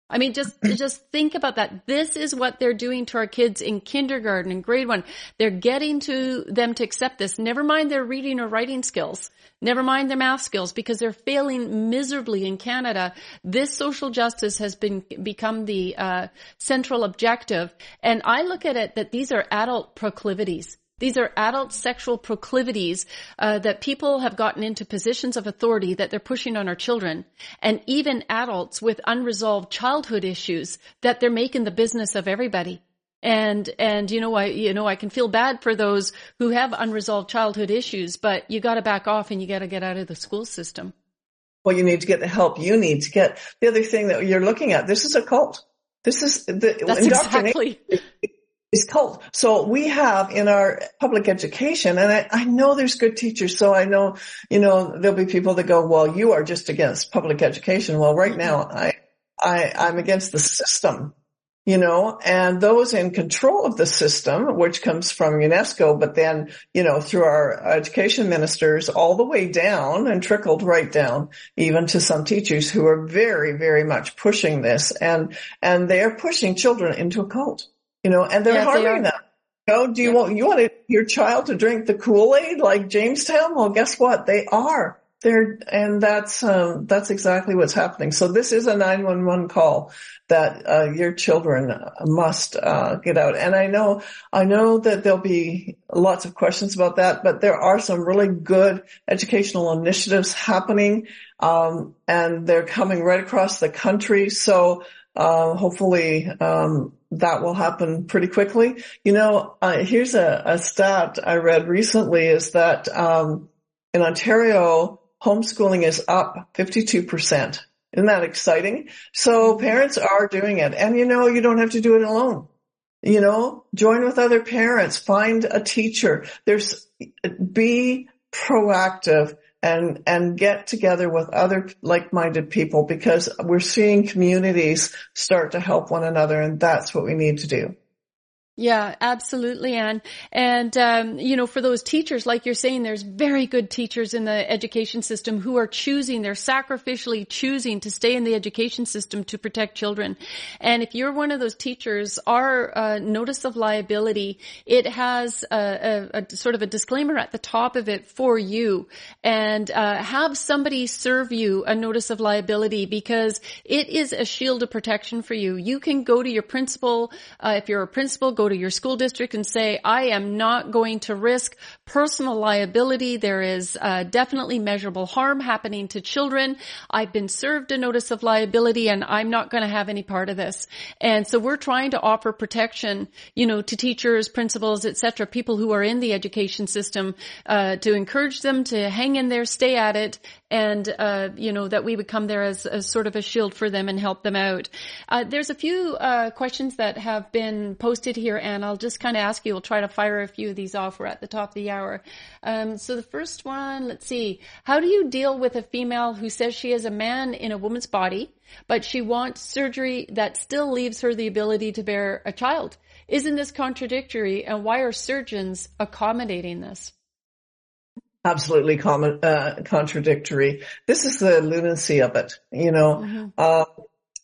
I mean, just, just think about that. This is what they're doing to our kids in kindergarten and grade one. They're getting to them to accept this. Never mind their reading or writing skills. Never mind their math skills because they're failing miserably in Canada. This social justice has been, become the, uh, central objective. And I look at it that these are adult proclivities. These are adult sexual proclivities uh, that people have gotten into positions of authority that they're pushing on our children, and even adults with unresolved childhood issues that they're making the business of everybody. And and you know I you know I can feel bad for those who have unresolved childhood issues, but you got to back off and you got to get out of the school system. Well, you need to get the help you need to get. The other thing that you're looking at, this is a cult. This is the That's exactly is cult. So we have in our public education, and I, I, know there's good teachers, so I know, you know, there'll be people that go, well, you are just against public education. Well, right mm-hmm. now I, I, I'm against the system, you know, and those in control of the system, which comes from UNESCO, but then, you know, through our education ministers all the way down and trickled right down even to some teachers who are very, very much pushing this and, and they're pushing children into a cult you know, and they're harming they them. You know, do you yeah. want, you want your child to drink the Kool-Aid like Jonestown? Well, guess what? They are. They're, and that's, um, that's exactly what's happening. So this is a 911 call that, uh, your children must, uh, get out. And I know, I know that there'll be lots of questions about that, but there are some really good educational initiatives happening, um, and they're coming right across the country. So, uh, hopefully, um, that will happen pretty quickly. You know, uh, here's a, a, stat I read recently is that um, in Ontario, homeschooling is up 52%. Isn't that exciting? So parents are doing it. And you know, you don't have to do it alone. You know, join with other parents, find a teacher. There's, be proactive and, and get together with other like-minded people because we're seeing communities start to help one another and that's what we need to do. Yeah, absolutely, Ann. And, um, you know, for those teachers, like you're saying, there's very good teachers in the education system who are choosing, they're sacrificially choosing to stay in the education system to protect children. And if you're one of those teachers, our uh, notice of liability, it has a, a, a, sort of a disclaimer at the top of it for you. And uh, have somebody serve you a notice of liability because it is a shield of protection for you. You can go to your principal, uh, if you're a principal, go go to your school district and say, I am not going to risk personal liability. There is uh, definitely measurable harm happening to children. I've been served a notice of liability and I'm not going to have any part of this. And so we're trying to offer protection, you know, to teachers, principals, etc., people who are in the education system, uh, to encourage them to hang in there, stay at it, and uh, you know that we would come there as, sort of a shield for them and help them out. Uh, there's a few uh, questions that have been posted here, and I'll just kind of ask you. We'll try to fire a few of these off. We're at the top of the hour. Um, so the first one, let's see. How do you deal with a female who says she is a man in a woman's body, but she wants surgery that still leaves her the ability to bear a child? Isn't this contradictory? And why are surgeons accommodating this? absolutely com- uh, contradictory. This is the lunacy of it, you know. Mm-hmm. Uh,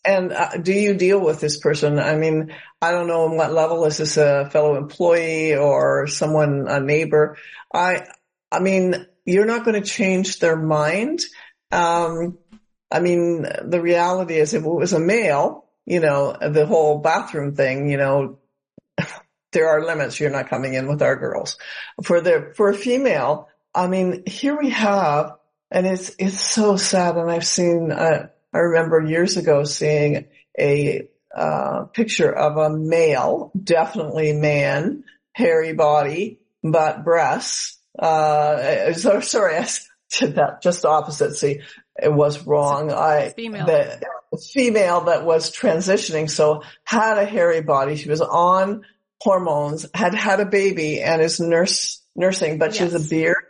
and uh, do you deal with this person? I mean, I don't know on what level is this a fellow employee or someone, a neighbor? I, I mean, you're not going to change their mind. Um, I mean, the reality is if it was a male, you know, the whole bathroom thing, you know, there are limits. You're not coming in with our girls. For the, for a female, I mean, here we have, and it's, it's so sad. And I've seen, uh, I remember years ago seeing a, uh, picture of a male, definitely man, hairy body, but breasts. Uh, so, sorry, I did that just opposite. See, it was wrong. I, female. The female that was transitioning. So had a hairy body. She was on hormones, had had a baby and is nurse, nursing, but yes. she has a beard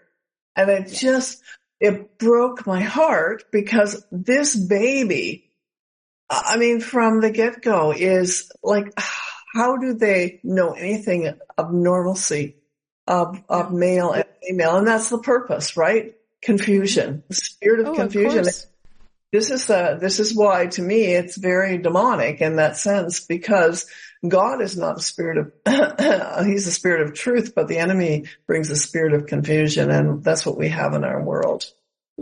and it just, it broke my heart because this baby, I mean, from the get go is like, how do they know anything of normalcy of, of male and female? And that's the purpose, right? Confusion, the spirit of oh, confusion. Of this is uh, this is why to me it's very demonic in that sense because God is not a spirit of, he's a spirit of truth, but the enemy brings a spirit of confusion and that's what we have in our world.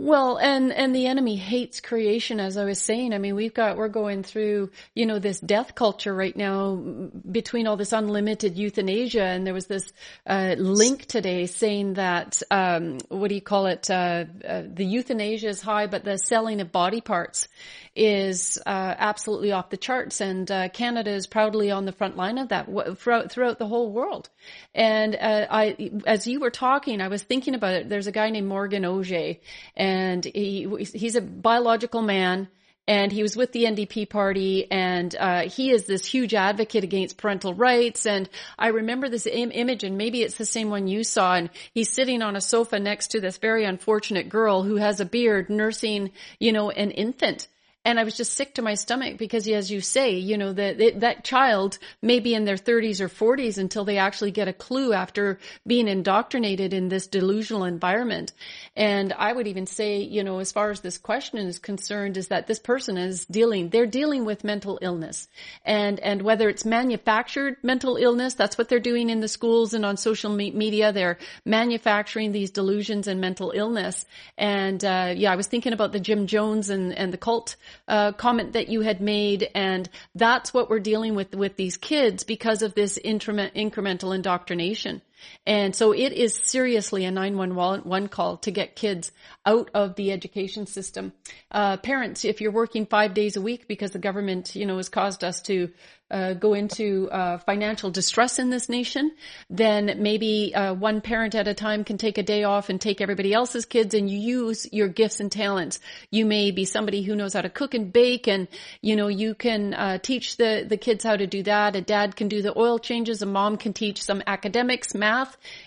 Well, and, and the enemy hates creation, as I was saying. I mean, we've got, we're going through, you know, this death culture right now between all this unlimited euthanasia. And there was this, uh, link today saying that, um, what do you call it? Uh, uh, the euthanasia is high, but the selling of body parts is, uh, absolutely off the charts. And, uh, Canada is proudly on the front line of that throughout, throughout the whole world. And, uh, I, as you were talking, I was thinking about it. There's a guy named Morgan Auger and he he's a biological man and he was with the NDP party and uh, he is this huge advocate against parental rights and I remember this Im- image and maybe it's the same one you saw and he's sitting on a sofa next to this very unfortunate girl who has a beard nursing you know an infant and I was just sick to my stomach because, as you say, you know, that that child may be in their 30s or 40s until they actually get a clue after being indoctrinated in this delusional environment. And I would even say, you know, as far as this question is concerned, is that this person is dealing, they're dealing with mental illness. And, and whether it's manufactured mental illness, that's what they're doing in the schools and on social media. They're manufacturing these delusions and mental illness. And, uh, yeah, I was thinking about the Jim Jones and, and the cult uh, comment that you had made, and that's what we're dealing with with these kids because of this increment, incremental indoctrination. And so it is seriously a 911 call to get kids out of the education system. Uh, parents, if you're working five days a week because the government, you know, has caused us to uh, go into uh, financial distress in this nation, then maybe uh, one parent at a time can take a day off and take everybody else's kids and you use your gifts and talents. You may be somebody who knows how to cook and bake and, you know, you can uh, teach the, the kids how to do that. A dad can do the oil changes. A mom can teach some academics, math,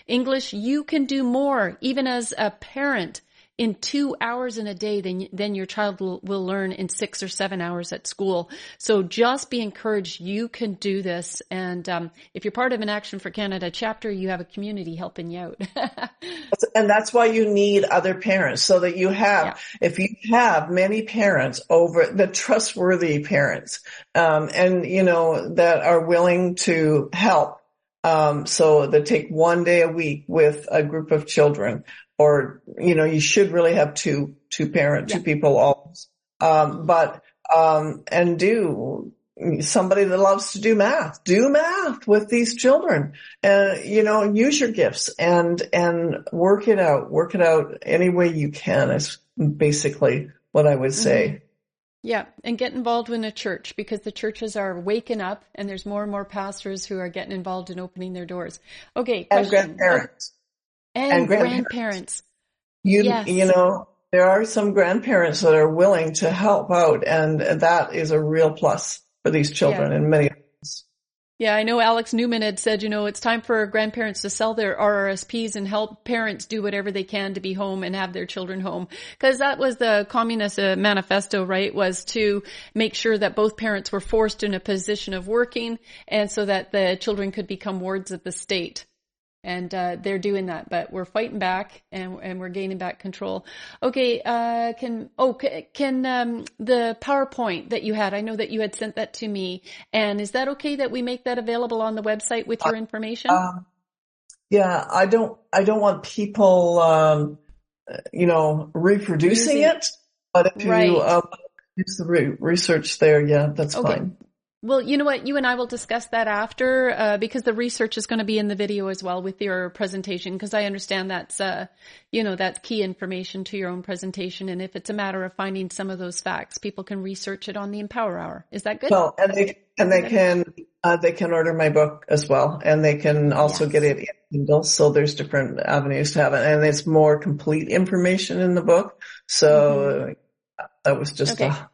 English. You can do more even as a parent in two hours in a day than, than your child will, will learn in six or seven hours at school. So just be encouraged. You can do this. And, um, if you're part of an Action4Canada chapter, you have a community helping you out. and that's why you need other parents so that you have, yeah. if you have many parents over the trustworthy parents, um, and you know, that are willing to help um, so they take one day a week with a group of children or, you know, you should really have two, two parent, yeah. two people always. Um, but, um, and do somebody that loves to do math, do math with these children and, you know, use your gifts and, and work it out, work it out any way you can is basically what I would say. Yeah, and get involved in a church because the churches are waking up and there's more and more pastors who are getting involved in opening their doors. Okay, question. And grandparents and, and grandparents. grandparents. You, yes. you know, there are some grandparents that are willing to help out and that is a real plus for these children yeah. in many. Yeah, I know Alex Newman had said, you know, it's time for grandparents to sell their RRSPs and help parents do whatever they can to be home and have their children home. Cause that was the communist uh, manifesto, right? Was to make sure that both parents were forced in a position of working and so that the children could become wards of the state and uh, they're doing that. But we're fighting back, and and we're gaining back control. Okay, uh, can oh can um, the PowerPoint that you had? I know that you had sent that to me, and is that okay that we make that available on the website with your information? Uh, yeah, I don't I don't want people um, you know reproducing it, but if right. you uh, use the re- research there, yeah, that's okay. fine. Well, you know what? You and I will discuss that after, uh, because the research is going to be in the video as well with your presentation, because I understand that's, uh, you know, that's key information to your own presentation. And if it's a matter of finding some of those facts, people can research it on the Empower Hour. Is that good? Well, and they, and they can, uh, they can order my book as well, and they can also yes. get it in Kindle. So there's different avenues to have it, and it's more complete information in the book. So mm-hmm. that was just okay. a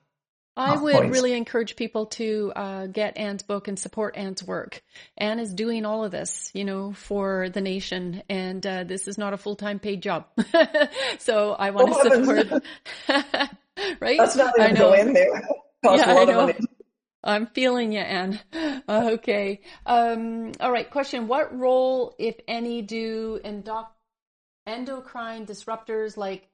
I would points. really encourage people to uh, get Ann's book and support Ann's work. Ann is doing all of this, you know, for the nation, and uh, this is not a full time paid job. so I want to support. right? That's not even I know. go in there. yeah, I know. I'm feeling you, Ann. okay. Um, all right. Question: What role, if any, do endocrine disruptors like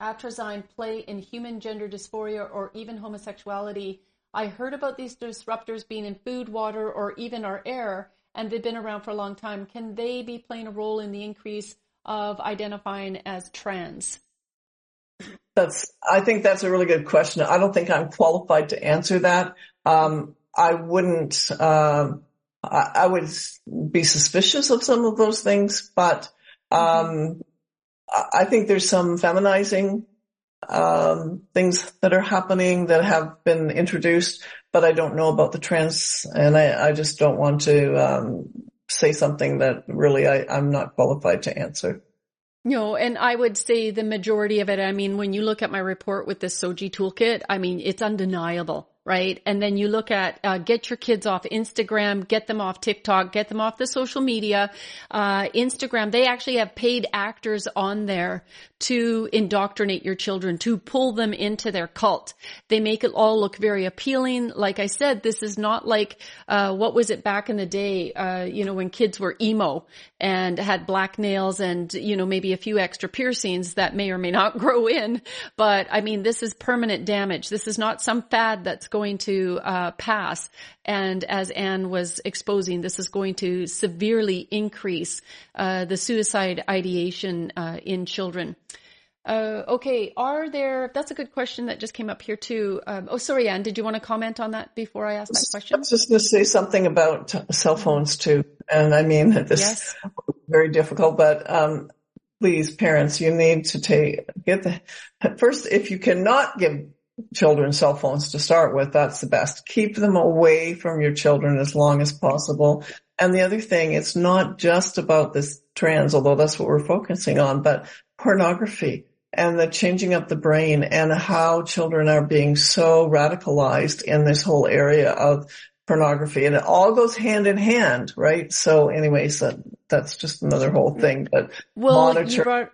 atrazine play in human gender dysphoria or even homosexuality. I heard about these disruptors being in food, water, or even our air, and they've been around for a long time. Can they be playing a role in the increase of identifying as trans? That's, I think that's a really good question. I don't think I'm qualified to answer that. Um, I wouldn't, um, I, I, would be suspicious of some of those things, but, um, I think there's some feminizing um, things that are happening that have been introduced, but I don't know about the trans, and I, I just don't want to um, say something that really I, I'm not qualified to answer. No, and I would say the majority of it, I mean, when you look at my report with the SOGI toolkit, I mean, it's undeniable right? And then you look at uh, get your kids off Instagram, get them off TikTok, get them off the social media. Uh, Instagram, they actually have paid actors on there to indoctrinate your children, to pull them into their cult. They make it all look very appealing. Like I said, this is not like uh, what was it back in the day? Uh, you know, when kids were emo and had black nails and you know maybe a few extra piercings that may or may not grow in. But I mean, this is permanent damage. This is not some fad that's going to uh, pass. And as Ann was exposing, this is going to severely increase uh, the suicide ideation uh, in children. Uh, okay, are there? That's a good question that just came up here too. Um, oh, sorry, Ann. Did you want to comment on that before I ask my question? I was just going to say something about cell phones too. And I mean, that this yes. very difficult, but, um, please parents, you need to take, get the, first, if you cannot give children cell phones to start with, that's the best. Keep them away from your children as long as possible. And the other thing, it's not just about this trans, although that's what we're focusing on, but pornography and the changing up the brain and how children are being so radicalized in this whole area of pornography and it all goes hand in hand, right? So anyways, that, that's just another whole thing, but well, monitor-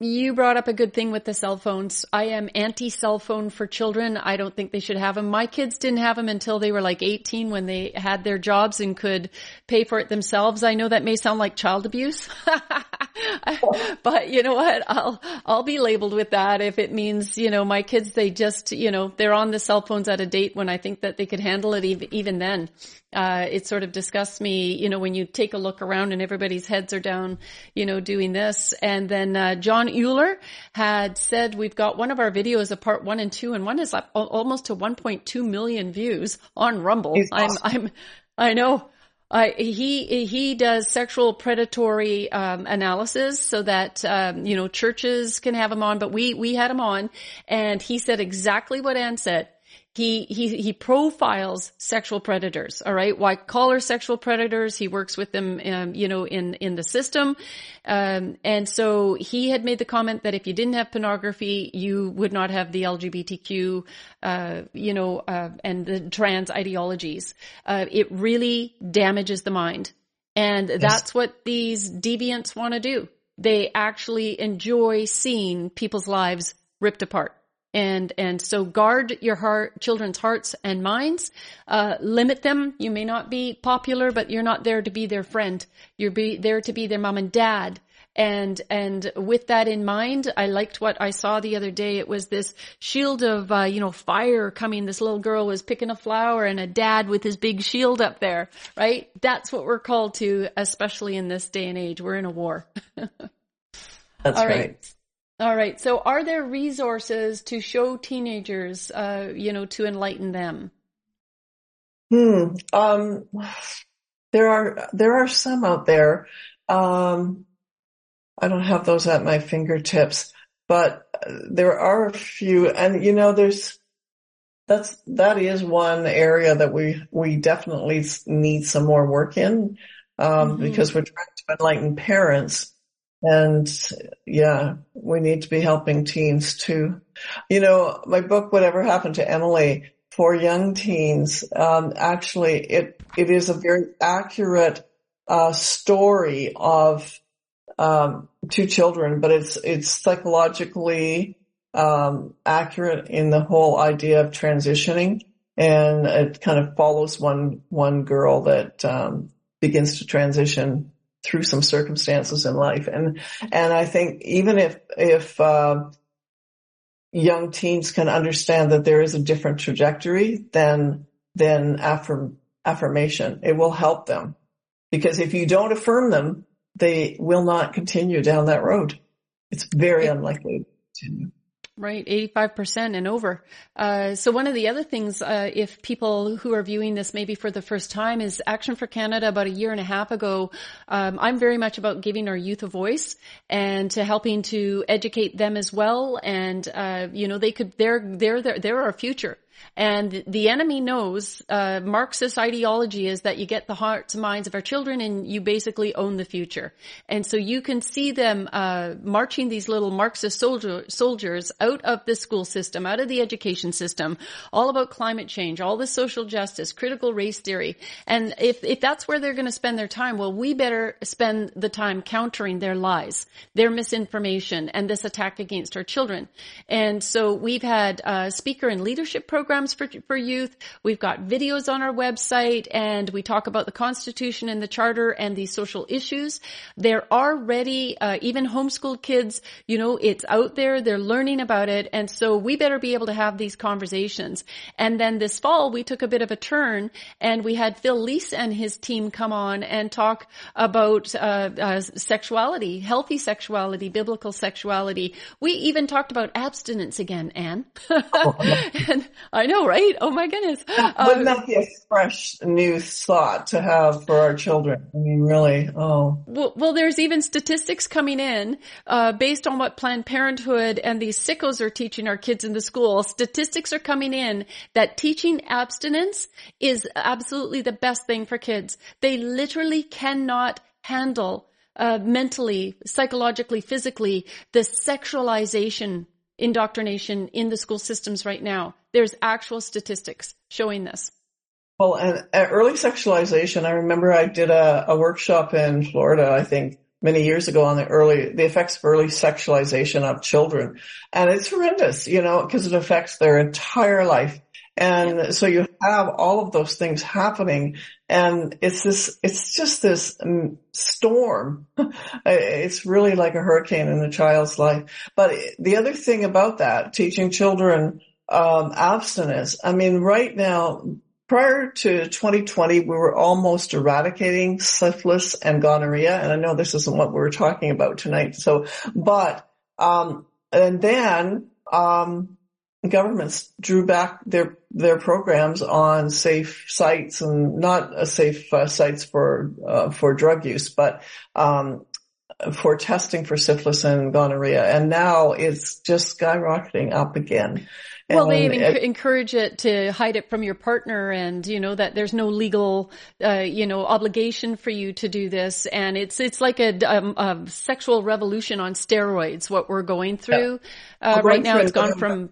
you brought, up a good thing with the cell phones. I am anti cell phone for children. I don't think they should have them. My kids didn't have them until they were like 18 when they had their jobs and could pay for it themselves. I know that may sound like child abuse, but you know what? I'll, I'll be labeled with that if it means, you know, my kids, they just, you know, they're on the cell phones at a date when I think that they could handle it even, even then. Uh, it sort of disgusts me, you know, when you take a look around and everybody's heads are down, you know, doing this. And then, uh, John Euler had said we've got one of our videos of part one and two and one is up almost to 1.2 million views on Rumble. Awesome. I'm, I'm, I know. I, he he does sexual predatory um, analysis so that um, you know churches can have him on, but we we had him on, and he said exactly what Ann said he he he profiles sexual predators all right? White collar sexual predators? He works with them um, you know in in the system. Um, and so he had made the comment that if you didn't have pornography you would not have the lgbtq uh, you know uh, and the trans ideologies. Uh, it really damages the mind. And yes. that's what these deviants want to do. They actually enjoy seeing people's lives ripped apart and and so guard your heart children's hearts and minds. Uh, limit them. You may not be popular but you're not there to be their friend. You're be there to be their mom and dad. And and with that in mind i liked what i saw the other day. It was this shield of uh, you know fire coming. This little girl was picking a flower and a dad with his big shield up there right? That's what we're called to especially in this day and age. We're in a war. That's All right. right. All right. So are there resources to show teenagers, uh, you know, to enlighten them? Hmm. Um, there are, there are some out there. Um, I don't have those at my fingertips, but there are a few and you know, there's, that's, that is one area that we, we definitely need some more work in, um, mm-hmm. because we're trying to enlighten parents and yeah, we need to be helping teens too. You know, my book, Whatever Happened to Emily, for young teens, um, actually it, it is a very accurate, uh, story of, um, two children, but it's, it's psychologically, um, accurate in the whole idea of transitioning. And it kind of follows one, one girl that, um, begins to transition through some circumstances in life. And, and I think even if, if, uh, young teens can understand that there is a different trajectory than, than affirm, affirmation, it will help them. Because if you don't affirm them, they will not continue down that road. It's very unlikely to continue. Right, 85% and over. Uh, so one of the other things, uh, if people who are viewing this maybe for the first time is Action4Canada about a year and a half ago. Um, I'm very much about giving our youth a voice and to helping to educate them as well. And, uh, you know, they could, they're, they're, they're, they're our future. And the enemy knows, uh, Marxist ideology is that you get the hearts and minds of our children and you basically own the future. And so you can see them, uh, marching these little Marxist soldier, soldiers out of the school system, out of the education system, all about climate change, all the social justice, critical race theory. And if, if that's where they're going to spend their time, well, we better spend the time countering their lies, their misinformation, and this attack against our children. And so we've had, uh, speaker and leadership programs programs for, for youth. We've got videos on our website and we talk about the Constitution and the Charter and these social issues. There are ready, uh, even homeschooled kids, you know, it's out there. They're learning about it. And so we better be able to have these conversations. And then this fall, we took a bit of a turn and we had Phil Leese and his team come on and talk about, uh, uh, sexuality, healthy sexuality, biblical sexuality. We even talked about abstinence again, Ann. and I know, right? Oh my goodness. Wouldn't that be a fresh new thought to have for our children? I mean, really, oh. Well, well there's even statistics coming in, uh, based on what Planned Parenthood and these sickos are teaching our kids in the school. Statistics are coming in that teaching abstinence is absolutely the best thing for kids. They literally cannot handle uh, mentally, psychologically, physically, the sexualization indoctrination in the school systems right now. There's actual statistics showing this. Well, and uh, early sexualization, I remember I did a, a workshop in Florida, I think many years ago on the early, the effects of early sexualization of children. And it's horrendous, you know, because it affects their entire life. And so you have all of those things happening and it's this, it's just this um, storm. it's really like a hurricane in a child's life. But the other thing about that, teaching children um, abstinence, I mean, right now, prior to 2020, we were almost eradicating syphilis and gonorrhea. And I know this isn't what we are talking about tonight. So, but, um, and then, um, governments drew back their their programs on safe sites and not safe uh, sites for uh, for drug use, but um, for testing for syphilis and gonorrhea, and now it's just skyrocketing up again. Well, they encourage it to hide it from your partner, and you know that there's no legal, uh, you know, obligation for you to do this, and it's it's like a, um, a sexual revolution on steroids. What we're going through yeah. uh, right now, it's gone from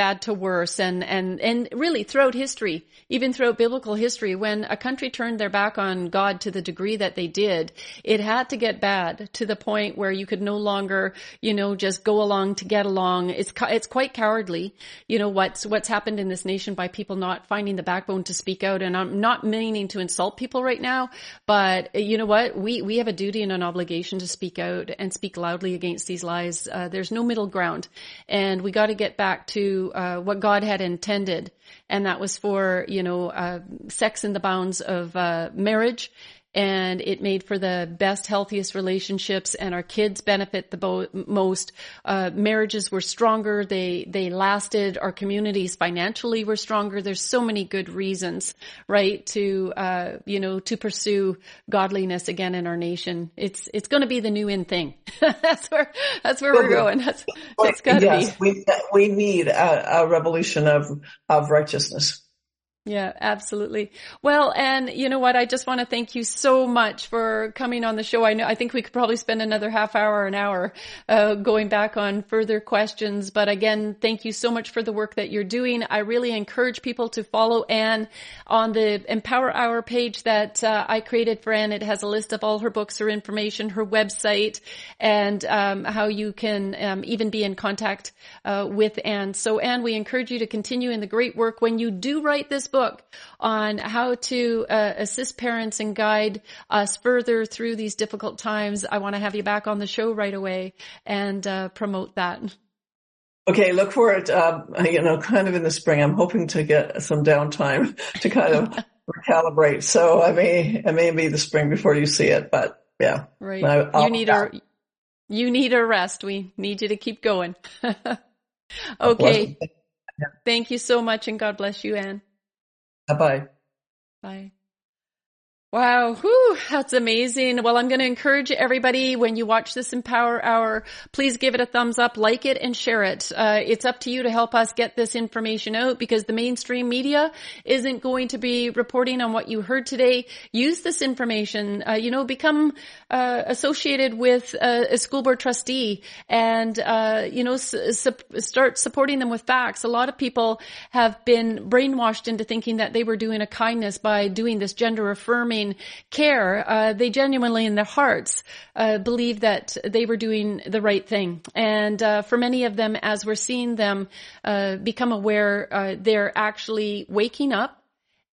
bad to worse and, and, and really throughout history, even throughout biblical history, when a country turned their back on God to the degree that they did, it had to get bad to the point where you could no longer, you know, just go along to get along. It's, it's quite cowardly, you know, what's, what's happened in this nation by people not finding the backbone to speak out. And I'm not meaning to insult people right now, but you know what? We, we have a duty and an obligation to speak out and speak loudly against these lies. Uh, there's no middle ground and we got to get back to uh, what God had intended, and that was for you know uh, sex in the bounds of uh, marriage and it made for the best, healthiest relationships, and our kids benefit the bo- most. Uh, marriages were stronger; they they lasted. Our communities financially were stronger. There's so many good reasons, right, to uh, you know to pursue godliness again in our nation. It's it's going to be the new in thing. that's where that's where we're going. That's it's got to yes, be. We we need a, a revolution of of righteousness. Yeah, absolutely. Well, and you know what? I just want to thank you so much for coming on the show. I know, I think we could probably spend another half hour, an hour, uh, going back on further questions. But again, thank you so much for the work that you're doing. I really encourage people to follow Ann on the Empower Hour page that uh, I created for Ann. It has a list of all her books, her information, her website, and um, how you can um, even be in contact uh, with Ann. So, Ann, we encourage you to continue in the great work when you do write this book on how to uh, assist parents and guide us further through these difficult times. I want to have you back on the show right away and uh, promote that. Okay, look for it, uh, you know, kind of in the spring. I'm hoping to get some downtime to kind of recalibrate. So I may, it may be the spring before you see it, but yeah. Right. I, you need a, you need a rest. We need you to keep going. okay. Thank you so much and God bless you, Ann. Bye-bye. Bye. Wow, whew, that's amazing. Well, I'm going to encourage everybody when you watch this Empower Hour, please give it a thumbs up, like it, and share it. Uh, it's up to you to help us get this information out because the mainstream media isn't going to be reporting on what you heard today. Use this information, uh, you know, become uh, associated with a, school board trustee and, uh, you know, su- start supporting them with facts. A lot of people have been brainwashed into thinking that they were doing a kindness by doing this gender affirming care, uh, they genuinely in their hearts uh, believe that they were doing the right thing. And uh, for many of them, as we're seeing them uh, become aware, uh, they're actually waking up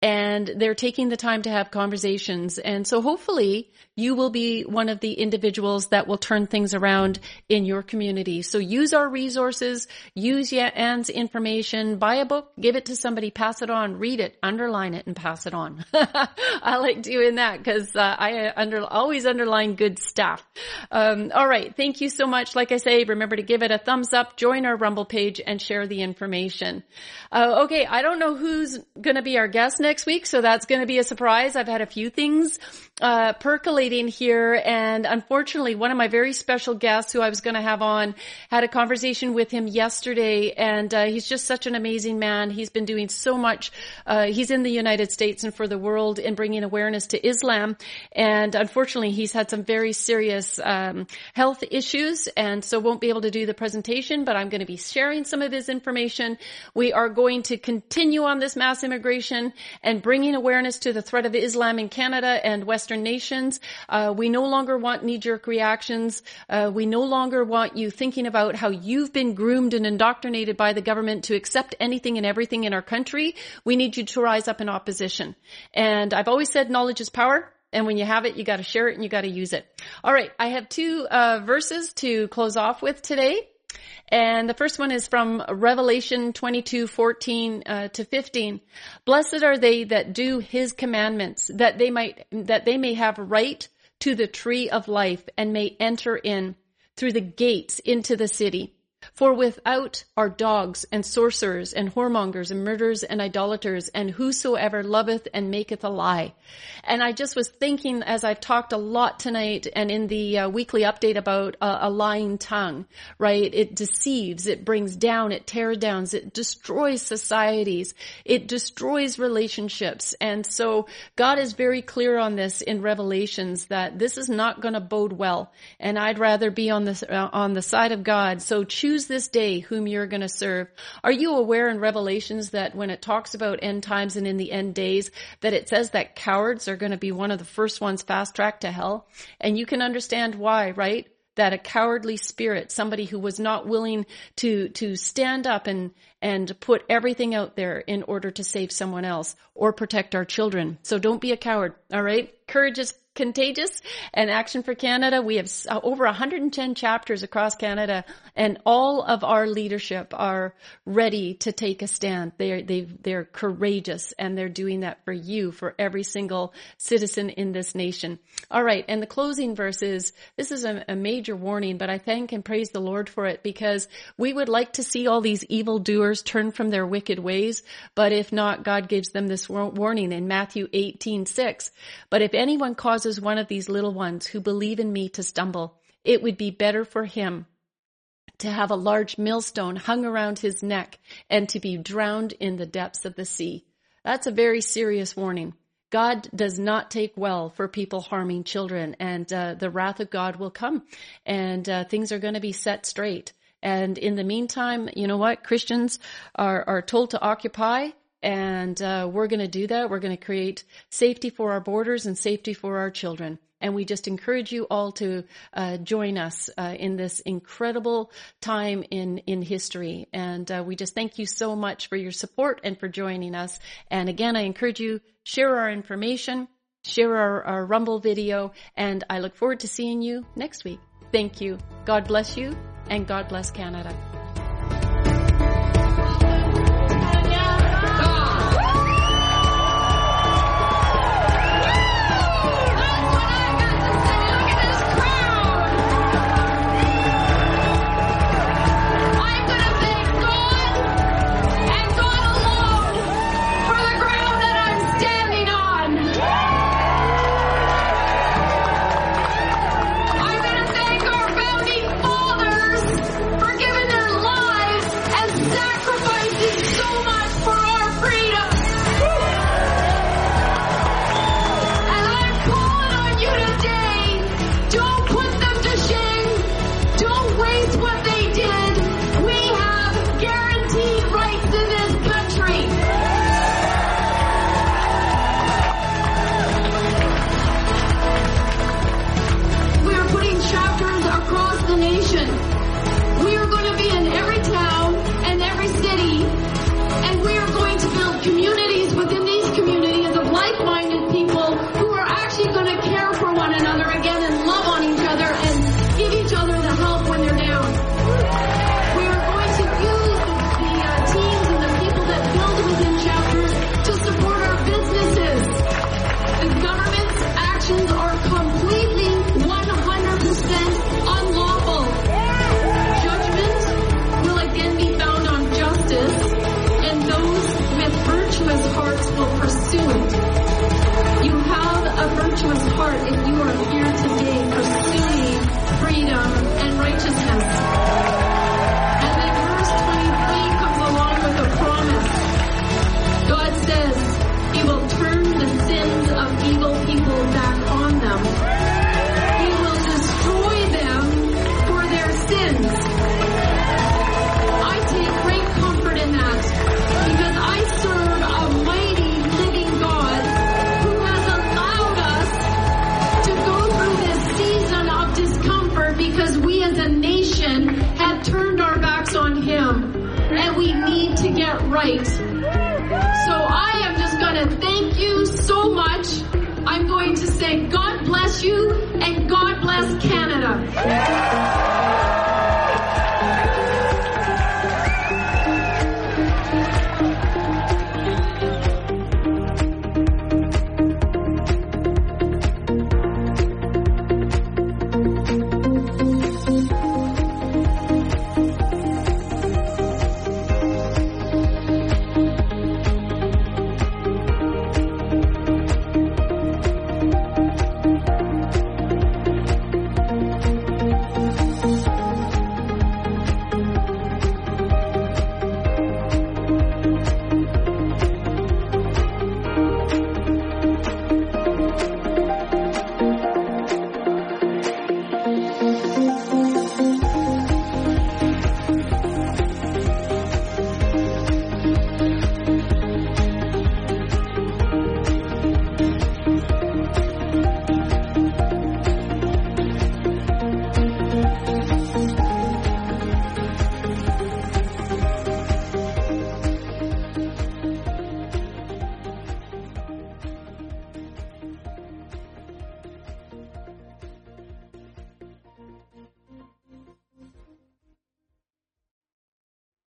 and they're taking the time to have conversations. And so hopefully you will be one of the individuals that will turn things around in your community. So use our resources, use Ann's information, buy a book, give it to somebody, pass it on, read it, underline it, and pass it on. I like doing that because uh, I under, always underline good stuff. Um, all right. Thank you so much. Like I say, remember to give it a thumbs up, join our Rumble page, and share the information. Uh, okay. I don't know who's going to be our guest next week, so that's going to be a surprise. I've had a few things uh, here. And unfortunately, one of my very special guests who I was going to have on had a conversation with him yesterday. And uh, he's just such an amazing man. He's been doing so much. Uh, he's in the United States and for the world in bringing awareness to Islam. And unfortunately, he's had some very serious um, health issues and so won't be able to do the presentation, but I'm going to be sharing some of his information. We are going to continue on this mass immigration and bringing awareness to the threat of Islam in Canada and Western nations. Uh, we no longer want knee-jerk reactions. Uh, we no longer want you thinking about how you've been groomed and indoctrinated by the government to accept anything and everything in our country. We need you to rise up in opposition. And I've always said knowledge is power. And when you have it, you got to share it and you got to use it. All right, I have two uh, verses to close off with today. And the first one is from Revelation 22, 14 uh, to 15. Blessed are they that do his commandments, that they might, that they may have right to the tree of life and may enter in through the gates into the city. For without are dogs and sorcerers and whoremongers and murderers and idolaters and whosoever loveth and maketh a lie. And I just was thinking as I've talked a lot tonight and in the uh, weekly update about uh, a lying tongue, right? It deceives, it brings down, it tears down, it destroys societies, it destroys relationships. And so God is very clear on this in Revelations that this is not going to bode well. And I'd rather be on the, uh, on the side of God. So choose choose this day whom you're going to serve. Are you aware in Revelations that when it talks about end times and in the end days, that it says that cowards are going to be one of the first ones fast tracked to hell? And you can understand why, right? that a cowardly spirit, somebody who was not willing to, to stand up and, and put everything out there in order to save someone else or protect our children. So don't be a coward. All right. Courage is contagious and Action4Canada. We have uh, over 110 chapters across Canada and all of our leadership are ready to take a stand. They're, they, they're courageous and they're doing that for you, for every single citizen in this nation. All right. And the closing verse is, this is a, a major warning, but I thank and praise the Lord for it because we would like to see all these evil doers turn from their wicked ways. But if not, God gives them this warning in Matthew 18, 6. But if anyone causes causes one of these little ones who believe in me to stumble, it would be better for him to have a large millstone hung around his neck and to be drowned in the depths of the sea. That's a very serious warning. God does not take well for people harming children, and uh, the wrath of God will come, and uh, things are going to be set straight. And in the meantime, you know what? Christians are, are told to occupy and uh, we're going to do that. We're going to create safety for our borders and safety for our children. And we just encourage you all to uh, join us uh, in this incredible time in in history. And uh, we just thank you so much for your support and for joining us. And again, I encourage you share our information, share our, our Rumble video, and I look forward to seeing you next week. Thank you. God bless you, and God bless Canada.